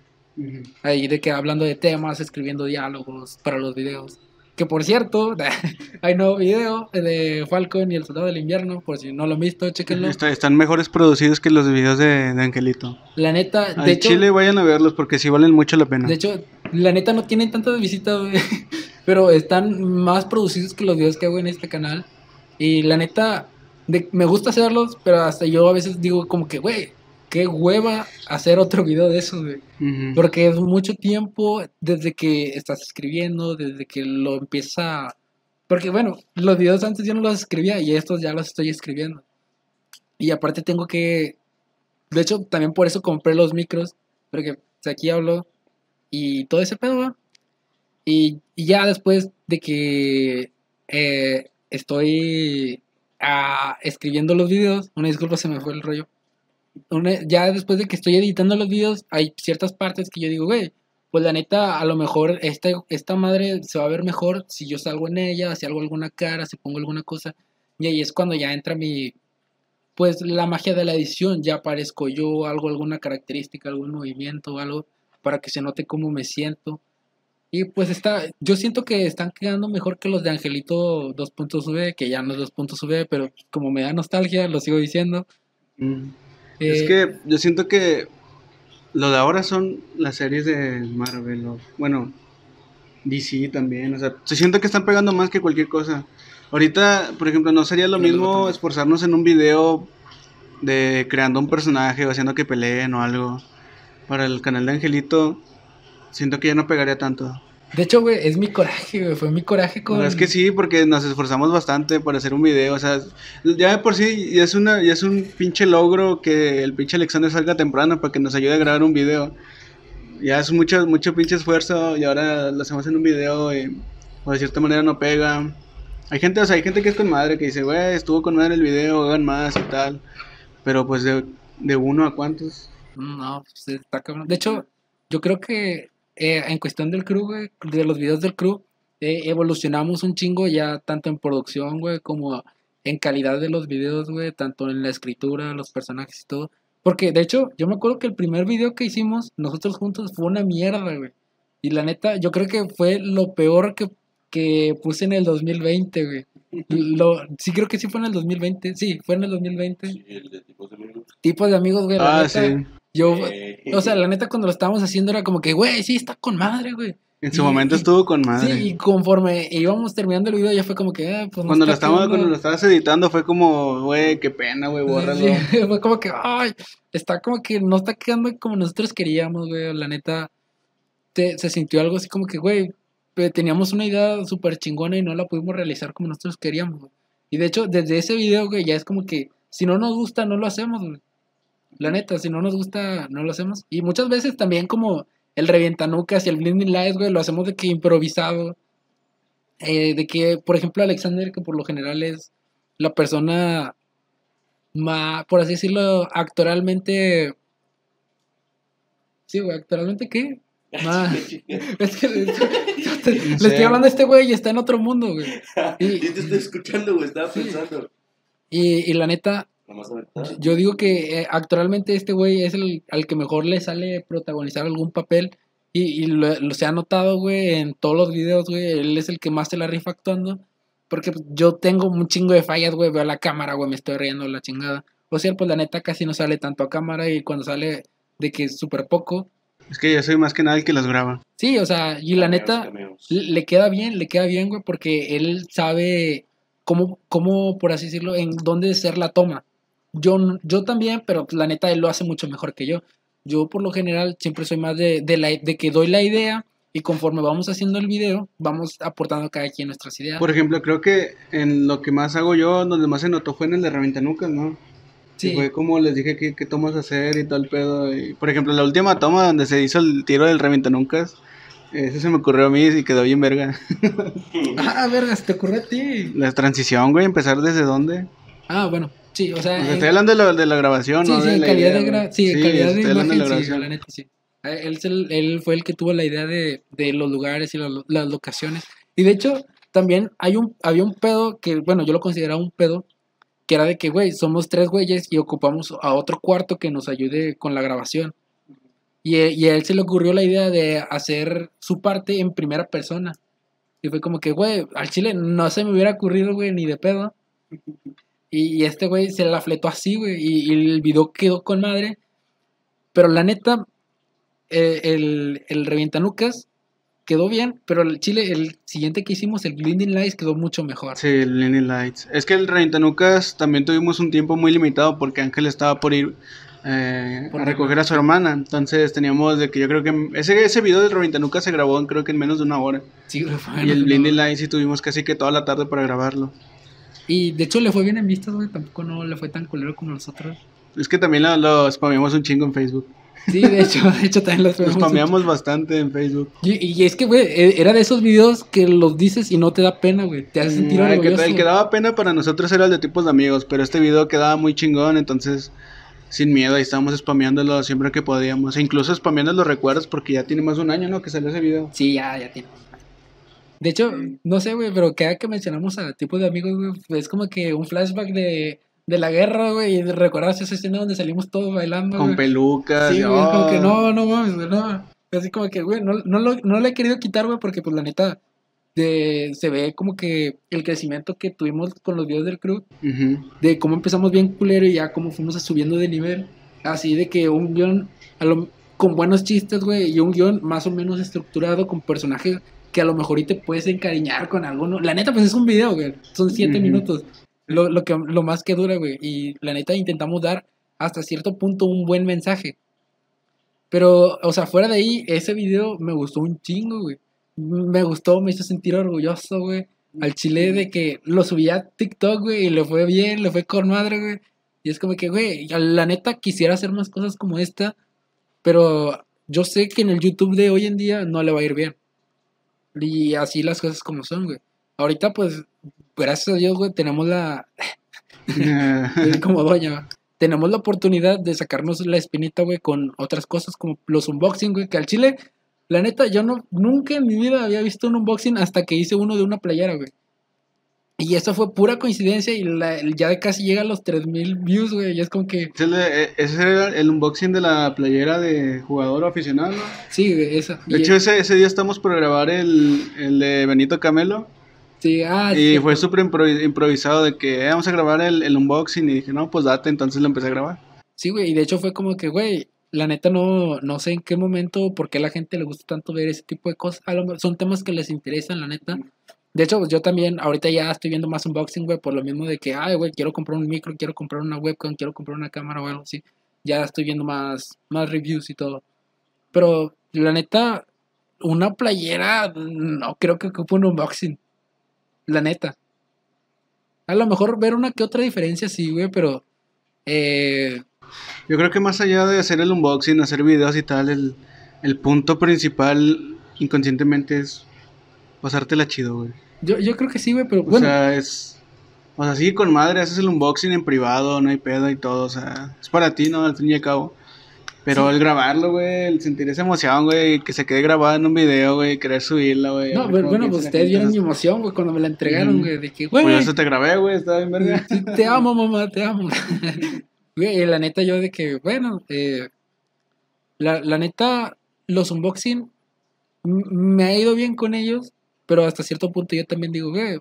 Ahí de que hablando de temas, escribiendo diálogos para los videos. Que por cierto, (laughs) hay nuevo video de Falcon y el Soldado del Invierno, por si no lo han visto, chequenlo. Está- están mejores producidos que los videos de, de Angelito. La neta, de hecho, Chile vayan a verlos porque sí valen mucho la pena. de hecho, la neta no tienen tantas visitas, (laughs) pero están más producidos que los videos que hago en este canal. Y la neta, de- me gusta hacerlos, pero hasta yo a veces digo como que, güey, qué hueva hacer otro video de eso, güey. Porque es mucho tiempo desde que estás escribiendo, desde que lo empieza... Porque bueno, los videos antes yo no los escribía y estos ya los estoy escribiendo. Y aparte tengo que... De hecho, también por eso compré los micros, porque aquí hablo y todo ese pedo. Y, y ya después de que eh, estoy ah, escribiendo los videos, una disculpa, se me fue el rollo. Una- ya después de que estoy editando los videos, hay ciertas partes que yo digo, güey, pues la neta, a lo mejor esta, esta madre se va a ver mejor si yo salgo en ella, si hago alguna cara, si pongo alguna cosa. Y ahí es cuando ya entra mi, pues la magia de la edición, ya aparezco yo, algo, alguna característica, algún movimiento, algo, para que se note cómo me siento. Y pues está, yo siento que están quedando mejor que los de Angelito 2.V, que ya no es 2.V, pero como me da nostalgia, lo sigo diciendo. Mm. Eh, Es que yo siento que lo de ahora son las series de Marvel, o, bueno, DC también, o sea, se siento que están pegando más que cualquier cosa. Ahorita, por ejemplo, no sería lo mismo esforzarnos en un video de creando un personaje o haciendo que peleen o algo. Para el canal de Angelito, siento que ya no pegaría tanto. De hecho, güey, es mi coraje, güey, fue mi coraje con... Es que sí, porque nos esforzamos bastante para hacer un video, o sea, ya de por sí ya es, una, ya es un pinche logro que el pinche Alexander salga temprano para que nos ayude a grabar un video. Ya es mucho, mucho pinche esfuerzo y ahora lo hacemos en un video y o de cierta manera no pega. Hay gente, o sea, hay gente que es con madre que dice, güey, estuvo con madre el video, hagan más y tal. Pero pues de, de uno a cuántos. No, pues está cabrón. De hecho, yo creo que eh, en cuestión del crew, güey, de los videos del crew, eh, evolucionamos un chingo ya tanto en producción, güey, como en calidad de los videos, güey, tanto en la escritura, los personajes y todo. Porque, de hecho, yo me acuerdo que el primer video que hicimos nosotros juntos fue una mierda, güey. Y la neta, yo creo que fue lo peor que, que puse en el 2020, güey. Lo, sí, creo que sí fue en el 2020. Sí, fue en el 2020. Sí, el de tipos de amigos. Tipos de amigos, güey. la Ah, neta, sí. Yo, Eh, o sea, la neta, cuando lo estábamos haciendo era como que, güey, sí, está con madre, güey. En su Y- momento estuvo con madre. Sí, y conforme íbamos terminando el video, ya fue como que, ah, pues cuando, lo está estaba, chido. cuando lo estabas editando fue como, güey, qué pena, güey, bórralo. Sí, (laughs) fue como que, ay, está como que no está quedando como nosotros queríamos, güey. La neta, te- se sintió algo así como que, güey, teníamos una idea súper chingona y no la pudimos realizar como nosotros queríamos. güey. Y de hecho, desde ese video, güey, ya es como que, si no nos gusta, no lo hacemos, güey. La neta, si no nos gusta, no lo hacemos. Y muchas veces también como el revientanucas y el blinding lights, güey, lo hacemos de que improvisado. Eh, de que, por ejemplo, Alexander, que por lo general es la persona más, por así decirlo, actoralmente... Sí, güey, actoralmente qué? (laughs) Más... (laughs) Es que (laughs) le, estoy hablando a este güey y está en otro mundo, güey. Y te estoy escuchando, güey, estaba pensando. Y, y la neta, Nomás yo digo que eh, actualmente este güey es el al que mejor le sale protagonizar algún papel. Y, y lo, lo se ha notado, güey, en todos los videos, güey. Él es el que más se la rifa actuando. Porque pues, yo tengo un chingo de fallas, güey. Veo la cámara, güey, me estoy riendo la chingada. O sea, pues la neta casi no sale tanto a cámara. Y cuando sale de que es súper poco. Es que yo soy más que nada el que los graba. Sí, o sea, y la Cameos, neta, cameos. le queda bien, le queda bien, güey, porque él sabe cómo, cómo, por así decirlo, en dónde ser la toma. Yo, yo también, pero la neta él lo hace mucho mejor que yo. Yo por lo general siempre soy más de, de, la, de que doy la idea y conforme vamos haciendo el video, vamos aportando cada quien nuestras ideas. Por ejemplo, creo que en lo que más hago yo, donde más se notó fue en el de Reventanucas, ¿no? sí, Y fue como les dije qué, qué tomas hacer y todo el pedo. Y, por ejemplo, la última toma donde se hizo el tiro del Reventanucas, ese se me ocurrió a mí y quedó bien verga. (laughs) Ah, verga, se te ocurrió a ti. La transición, güey, empezar desde dónde. Ah, bueno, sí, o sea... En- estoy hablando de, la- de la grabación, Sí, ¿no? sí, de calidad idea, de gra- güey. sí, calidad de imagen, sí, grabación. la neta, sí. Él, él fue el que tuvo la idea de, de los lugares y la- las locaciones. Y de hecho, también hay un, había un pedo que, bueno, yo lo consideraba un pedo, que era de que, güey, somos tres güeyes y ocupamos a otro cuarto que nos ayude con la grabación. Y, y a él se le ocurrió la idea de hacer su parte en primera persona. Y fue como que, güey, al chile no se me hubiera ocurrido, güey, ni de pedo. Y, y este güey se la fletó así, güey. Y, y el video quedó con madre. Pero la neta, eh, el, el Revientanucas quedó bien. Pero el chile, el siguiente que hicimos, el Blinding Lights, quedó mucho mejor. Sí, el Leaning Lights. Es que el Reventanucas también tuvimos un tiempo muy limitado porque Ángel estaba por ir eh, Por a recoger a su hermana. Entonces teníamos de que yo creo que ese, ese video del Reventanucas se grabó en, creo que en menos de una hora. Sí, y el Blinding. Lights sí tuvimos casi que toda la tarde para grabarlo. Y de hecho le fue bien en vistas, güey. Tampoco no le fue tan culero como nosotros. Es que también lo, lo spameamos un chingo en Facebook. Sí, de hecho, de hecho también los Nos vemos. spameamos bastante en Facebook. Y, y es que, güey, e- era de esos videos que los dices y no te da pena, güey. Te hace sentir el, que, orgulloso. el que daba pena para nosotros era el de tipos de amigos, pero este video quedaba muy chingón, entonces sin miedo ahí estábamos spameándolo siempre que podíamos. E incluso spameando los recuerdos porque ya tiene más de un año, ¿no? Que salió ese video. Sí, ya, ya tiene. De hecho, no sé, güey, pero cada que mencionamos a tipos de amigos, güey, es como que un flashback de, de la guerra, güey, y recuerdas esa escena donde salimos todos bailando, Con güey. pelucas. Sí, güey, es como que oh. no, no mames, güey, no. Así como que, güey, no, no, lo, no le he querido quitar, güey, porque, pues, la neta, de, se ve como que el crecimiento que tuvimos con los videos del crew, Ujú. de cómo empezamos bien culero y ya cómo fuimos subiendo de nivel. Así de que un guion a lo- con buenos chistes, güey, y un guion más o menos estructurado con personajes que a lo mejor y te puedes encariñar con alguno. La neta, pues es un video, güey. Son siete Ujú. minutos. Lo, lo, que, lo más que dura, güey. Y la neta intentamos dar hasta cierto punto un buen mensaje. Pero, o sea, fuera de ahí, ese video me gustó un chingo, güey. Me gustó, me hizo sentir orgulloso, güey. Al chile de que lo subí a TikTok, güey, y le fue bien, le fue con madre, güey. Y es como que, güey, la neta quisiera hacer más cosas como esta, pero yo sé que en el YouTube de hoy en día no le va a ir bien. Y así las cosas como son, güey. Ahorita, pues, gracias a Dios, güey, tenemos la, (laughs) (laughs) como doña. Tenemos la oportunidad de sacarnos la espinita, güey, con otras cosas como los unboxing, güey, que al chile, la neta, yo no, nunca en mi vida había visto un unboxing hasta que hice uno de una playera, güey. Y eso fue pura coincidencia y la- ya casi llega a los 3000 views, güey, y es como que, Ese le- ese era el unboxing de la playera de jugador aficionado. ¿no? sí, güey, esa. De hecho, ese, ese día estamos por grabar el, el de Benito Camelo. sí, ah, Y sí, fue súper impro- improvisado de que "Eh, vamos a grabar el, el unboxing. Y dije, no, pues date. Entonces lo empecé a grabar. Sí, güey, y de hecho fue como que, güey, la neta no, no sé en qué momento por qué a la gente le gusta tanto ver ese tipo de cosas. A lo mejor son temas que les interesan, la neta. De hecho, pues yo también, ahorita ya estoy viendo más unboxing, güey, por lo mismo de que, ay, güey, quiero comprar un micro, quiero comprar una webcam, quiero comprar una cámara o algo así. Ya estoy viendo más, más reviews y todo. Pero, la neta, una playera, no creo que ocupe un unboxing. La neta. A lo mejor ver una que otra diferencia, sí, güey, pero... Eh, Yo creo que más allá de hacer el unboxing, hacer videos y tal, el, el punto principal inconscientemente es pasártela chido, güey. Yo, yo creo que sí, güey, pero O bueno. sea, es. O sea, sí, con madre, haces el unboxing en privado, no hay pedo y todo. O sea, es para ti, ¿no? Al fin y al cabo. Pero Sí. el grabarlo, güey, el sentir esa emoción, güey, que se quede grabada en un video, güey, querer subirla, güey. no, pero bueno, pues ustedes vieron mi emoción, güey, cuando me la entregaron, güey, de que, güey, Pues eso te grabé, güey, estaba bien verga. te amo, mamá, te amo. (laughs) Güey, y la neta, yo de que, bueno, eh, la, la neta, los unboxing me ha ido bien con ellos, pero hasta cierto punto yo también digo, güey,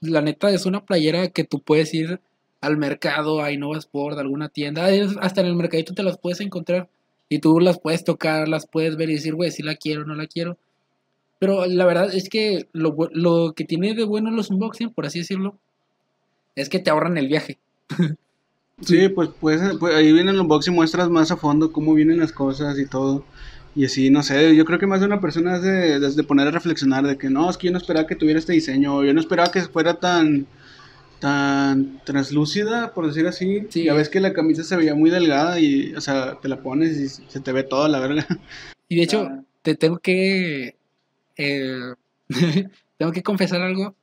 la neta es una playera que tú puedes ir al mercado, a Innova Sport, a alguna tienda, hasta en el mercadito te las puedes encontrar y tú las puedes tocar, las puedes ver y decir, güey, si la quiero, no la quiero. Pero la verdad es que lo, lo que tiene de bueno los unboxing, por así decirlo, es que te ahorran el viaje. Sí, pues, pues, pues ahí viene el unboxing, muestras más a fondo cómo vienen las cosas y todo. Y así, no sé, yo creo que más de una persona es de, de- poner a reflexionar de que no, es que yo no esperaba que tuviera este diseño, yo no esperaba que fuera tan tan translúcida, por decir así. Sí. Ya ves que la camisa se veía muy delgada y, o sea, te la pones y se te ve todo, la verga. Y de hecho, Ah. te tengo que. eh, (laughs) tengo que confesar algo.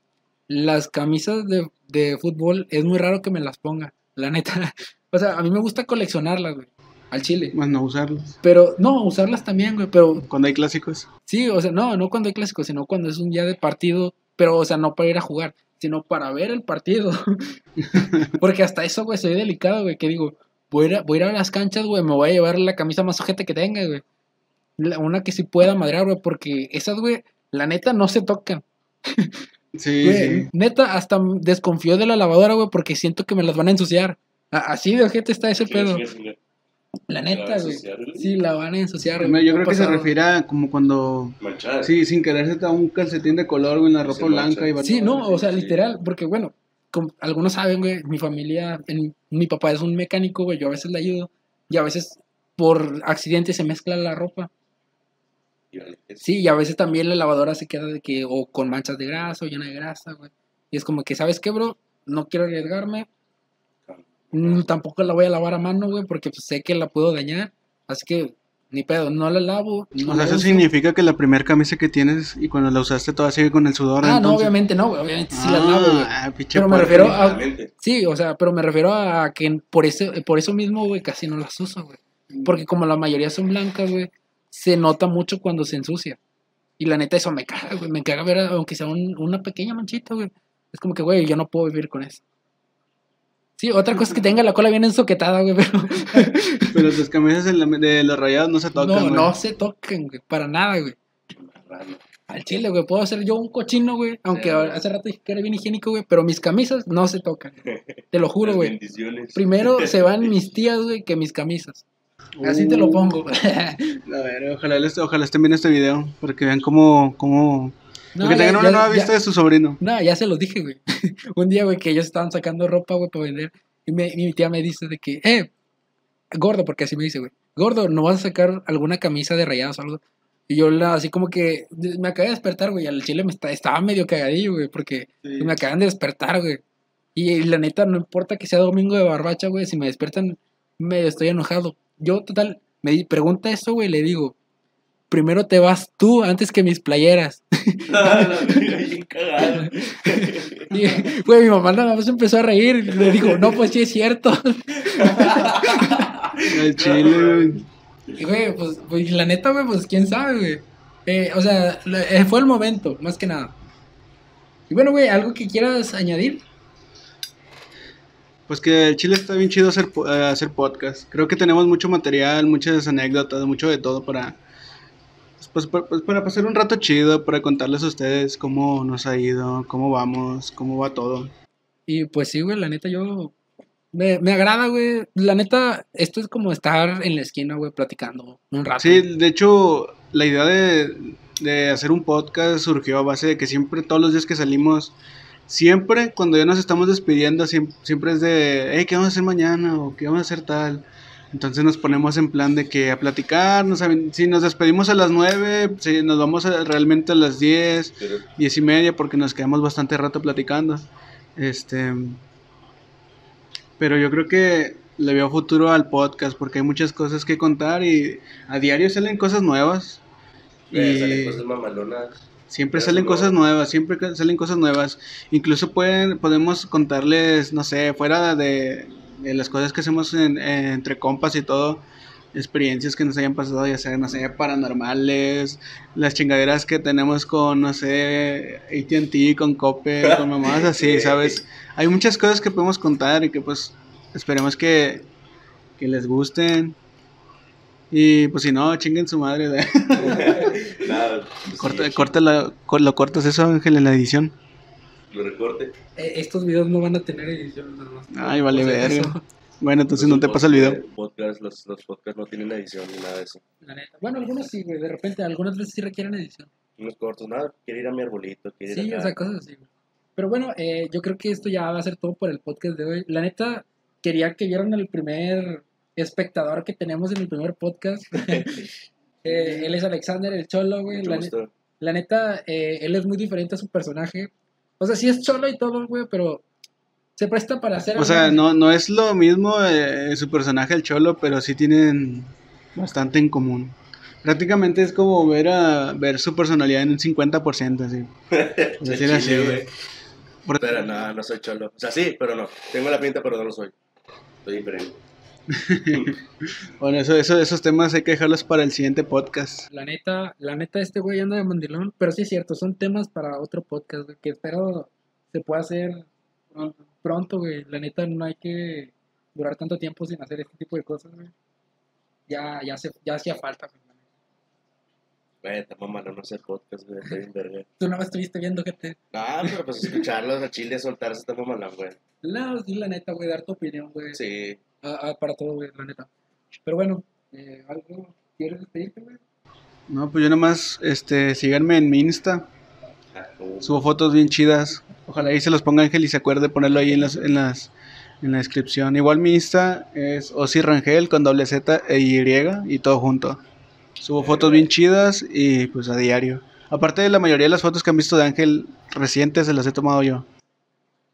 Las camisas de, de fútbol es muy raro que me las ponga, la neta. (laughs) O sea, a mí me gusta coleccionarlas, güey. Al chile. Más no usarlos. Pero, no, usarlas también, güey. Pero Cuando hay clásicos. sí, o sea, no, no cuando hay clásicos, sino cuando es un día de partido. Pero, o sea, no para ir a jugar, sino para ver el partido. (laughs) Porque hasta eso, güey, soy delicado, güey. Que digo, voy a, ir a, voy a ir a las canchas, güey, me voy a llevar la camisa más ojete que tenga, güey. La- una que sí pueda madrear, güey, porque esas, güey, la neta no se tocan. (laughs) Sí, Güey, sí. Neta, hasta desconfío de la lavadora, güey, porque siento que me las van a ensuciar. A- Así de ojete está ese pedo. Chinga, chinga. La ¿La van neta, güey. Sí, la van a ensuciar. Yo creo que se refiere a como cuando, Manchada. sí, sin querer se te da un calcetín de color, güey, en la ropa blanca y va Sí, no, o sea, literal, porque bueno, como algunos saben, güey, mi familia, en- mi papá es un mecánico, güey, yo a veces le ayudo y a veces por accidente se mezcla la ropa. Sí, y a veces también la lavadora se queda de que o con manchas de grasa o llena de grasa, güey. Y es como que, ¿sabes qué, bro? No quiero arriesgarme, tampoco la voy a lavar a mano, güey, porque pues, sé que la puedo dañar. Así que, ni pedo, no la lavo. No o sea, la eso uso. significa que la primera camisa que tienes y cuando la usaste todavía sigue con el sudor. Ah, no, obviamente no, güey. Obviamente sí la lavo, güey. Ah, Pero me refiero a-. Sí, o sea, pero me refiero a que por eso, por eso mismo, güey, casi no las uso, güey. Porque como la mayoría son blancas, güey, se nota mucho cuando se ensucia. Y la neta, eso me caga, güey. Me caga ver, aunque sea un- una pequeña manchita, güey. Es como que, güey, yo no puedo vivir con eso. Sí, otra cosa es que tenga la cola bien ensoquetada, güey, pero (laughs) Pero tus camisas de, la- de los rayados no se tocan. no, güey. no se tocan, güey, para nada, güey. Al chile, güey, puedo hacer yo un cochino, güey, aunque Sí. hace rato dije que era bien higiénico, güey, pero mis camisas no se tocan. Te lo juro, (laughs) güey. Bendiciones. Primero (laughs) se van mis tías, güey, que mis camisas. Así te lo Uh, pongo. A ver, ojalá, les- ojalá estén viendo este video para que vean cómo. cómo... No, para que ya- tengan una nueva ya- vista de su sobrino. No, ya se los dije, güey. (laughs) Un día, güey, que ellos estaban sacando ropa, güey, para vender. Y me- mi tía me dice de que, eh, gordo, porque así me dice, güey, gordo, ¿no vas a sacar alguna camisa de rayados o algo? Y yo, la, así como que, me acabé de despertar, güey, al chile me está, estaba medio cagadillo, güey, porque me acaban de despertar, güey. Y, y la neta, no importa que sea domingo de barbacha, güey, si me despiertan, medio estoy enojado. Yo, total, me di- pregunta eso, güey, le digo, primero te vas tú antes que mis playeras. (laughs) Y, güey, mi mamá nada más empezó a reír. y Le digo, no, pues sí es cierto. (laughs) El chile, güey. Y, güey, pues, pues, la neta, güey, pues quién sabe, güey. Eh, o sea, eh, fue el momento, más que nada. Y bueno, güey, ¿algo que quieras añadir? Pues que el chile está bien chido hacer, eh, hacer podcast. Creo que tenemos mucho material, muchas anécdotas, mucho de todo para. Pues, pa- pues, para pasar un rato chido, para contarles a ustedes cómo nos ha ido, cómo vamos, cómo va todo. Y pues sí, güey, la neta, yo. Me, me agrada, güey. La neta, esto es como estar en la esquina, güey, platicando un rato. Sí, de hecho, la idea de, de hacer un podcast surgió a base de que siempre, todos los días que salimos, siempre cuando ya nos estamos despidiendo, siempre, siempre es de, hey, ¿qué vamos a hacer mañana? o ¿qué vamos a hacer tal? Entonces nos ponemos en plan de que a platicar, nos si nos despedimos a las 9, si nos vamos a- realmente a las 10, Pero 10 y media porque nos quedamos bastante rato platicando. Este, pero yo creo que le veo futuro al podcast porque hay muchas cosas que contar y a diario salen cosas nuevas. eh, Y salen cosas mamalonas. siempre salen cosas nuevas, siempre salen cosas nuevas. Incluso pueden, podemos contarles, no sé, fuera de, de las cosas que hacemos en- en- entre compas y todo, experiencias que nos hayan pasado, ya sea, no sé, paranormales, las chingaderas que tenemos con, no sé, ATT, con Cope, con (laughs) mamás así, ¿sabes? Hay muchas cosas que podemos contar y que pues esperemos que, que les gusten. Y pues si no, chinguen su madre. (laughs) pues, Corta, sí, corta la- lo cortas eso, Ángel, en la edición. Lo recorte. Eh, estos videos no van a tener edición, nada más. Ay, vale, verga. acaso, Bueno, entonces no te pasa el video. Podcast, los, los podcasts no tienen edición ni nada de eso. la neta. Bueno, algunos sí, güey. De repente, algunas veces sí requieren edición. Unos cortos, nada. Quiero ir a mi arbolito. Quiero ir Sí, o sea, cosas así. güey. Pero bueno, eh, yo creo que esto ya va a ser todo por el podcast de hoy. La neta, quería que vieran el primer espectador que tenemos en el primer podcast. (laughs) (laughs) Eh, él es Alexander, el cholo, güey. La, ne- la neta, eh, él es muy diferente a su personaje. O sea, sí es cholo y todo, güey, pero se presta para hacer... O sea, algo- no, no es lo mismo eh, su personaje, el Cholo, pero sí tienen bastante en común. Prácticamente es como ver a ver su personalidad en un 50%, así. (laughs) Decir así, chile, güey. Pero no, no soy cholo. O sea, sí, pero no. Tengo la pinta, pero no lo soy. Soy diferente. (laughs) Bueno, eso, eso, esos temas hay que dejarlos para el siguiente podcast. La neta, la neta, este güey anda de mandilón, pero sí es cierto, son temas para otro podcast, güey, que espero se pueda hacer pronto, pronto, güey. La neta, no hay que durar tanto tiempo sin hacer este tipo de cosas, güey. Ya, ya, se, ya hacía falta, güey. Güey, está mamalo no hacer podcast, güey. Estoy bien verga. Tú no me estuviste viendo que te... No, pero pues escucharlos a Chile soltarse está mamalón, güey. No, sí, la neta, güey, dar tu opinión, güey. Sí. A- a- para todo, güey, la neta. Pero bueno, eh, ¿algo quieres despedirte? No, pues yo nomás, este, síganme en mi Insta. Ah, Subo fotos bien chidas. Ojalá ahí se los ponga Ángel y se acuerde ponerlo ahí en las, en las, en la descripción. Igual mi Insta es Osi Rangel con doble Z e Y y todo junto. Subo fotos bien chidas y pues a diario. Aparte de la mayoría de las fotos que han visto de Ángel recientes se las he tomado yo.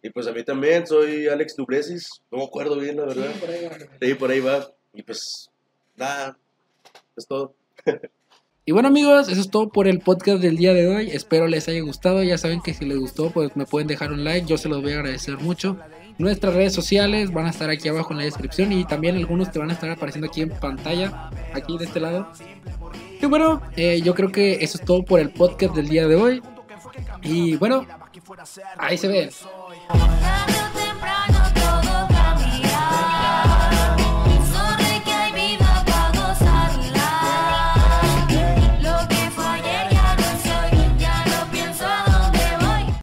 Y pues a mí también, soy Alex Dubresis. No me acuerdo bien, la verdad. Sí, por ahí va, güey. Sí, por ahí va. Y pues, nada, Es todo. Y bueno amigos, eso es todo por el podcast del día de hoy. Espero les haya gustado. Ya saben que si les gustó, pues me pueden dejar un like. Yo se los voy a agradecer mucho. Nuestras redes sociales van a estar aquí abajo en la descripción y también algunos te van a estar apareciendo aquí en pantalla, aquí de este lado. Y bueno, eh, yo creo que eso es todo por el podcast del día de hoy. Y bueno, ahí se ve. Oh, Wow.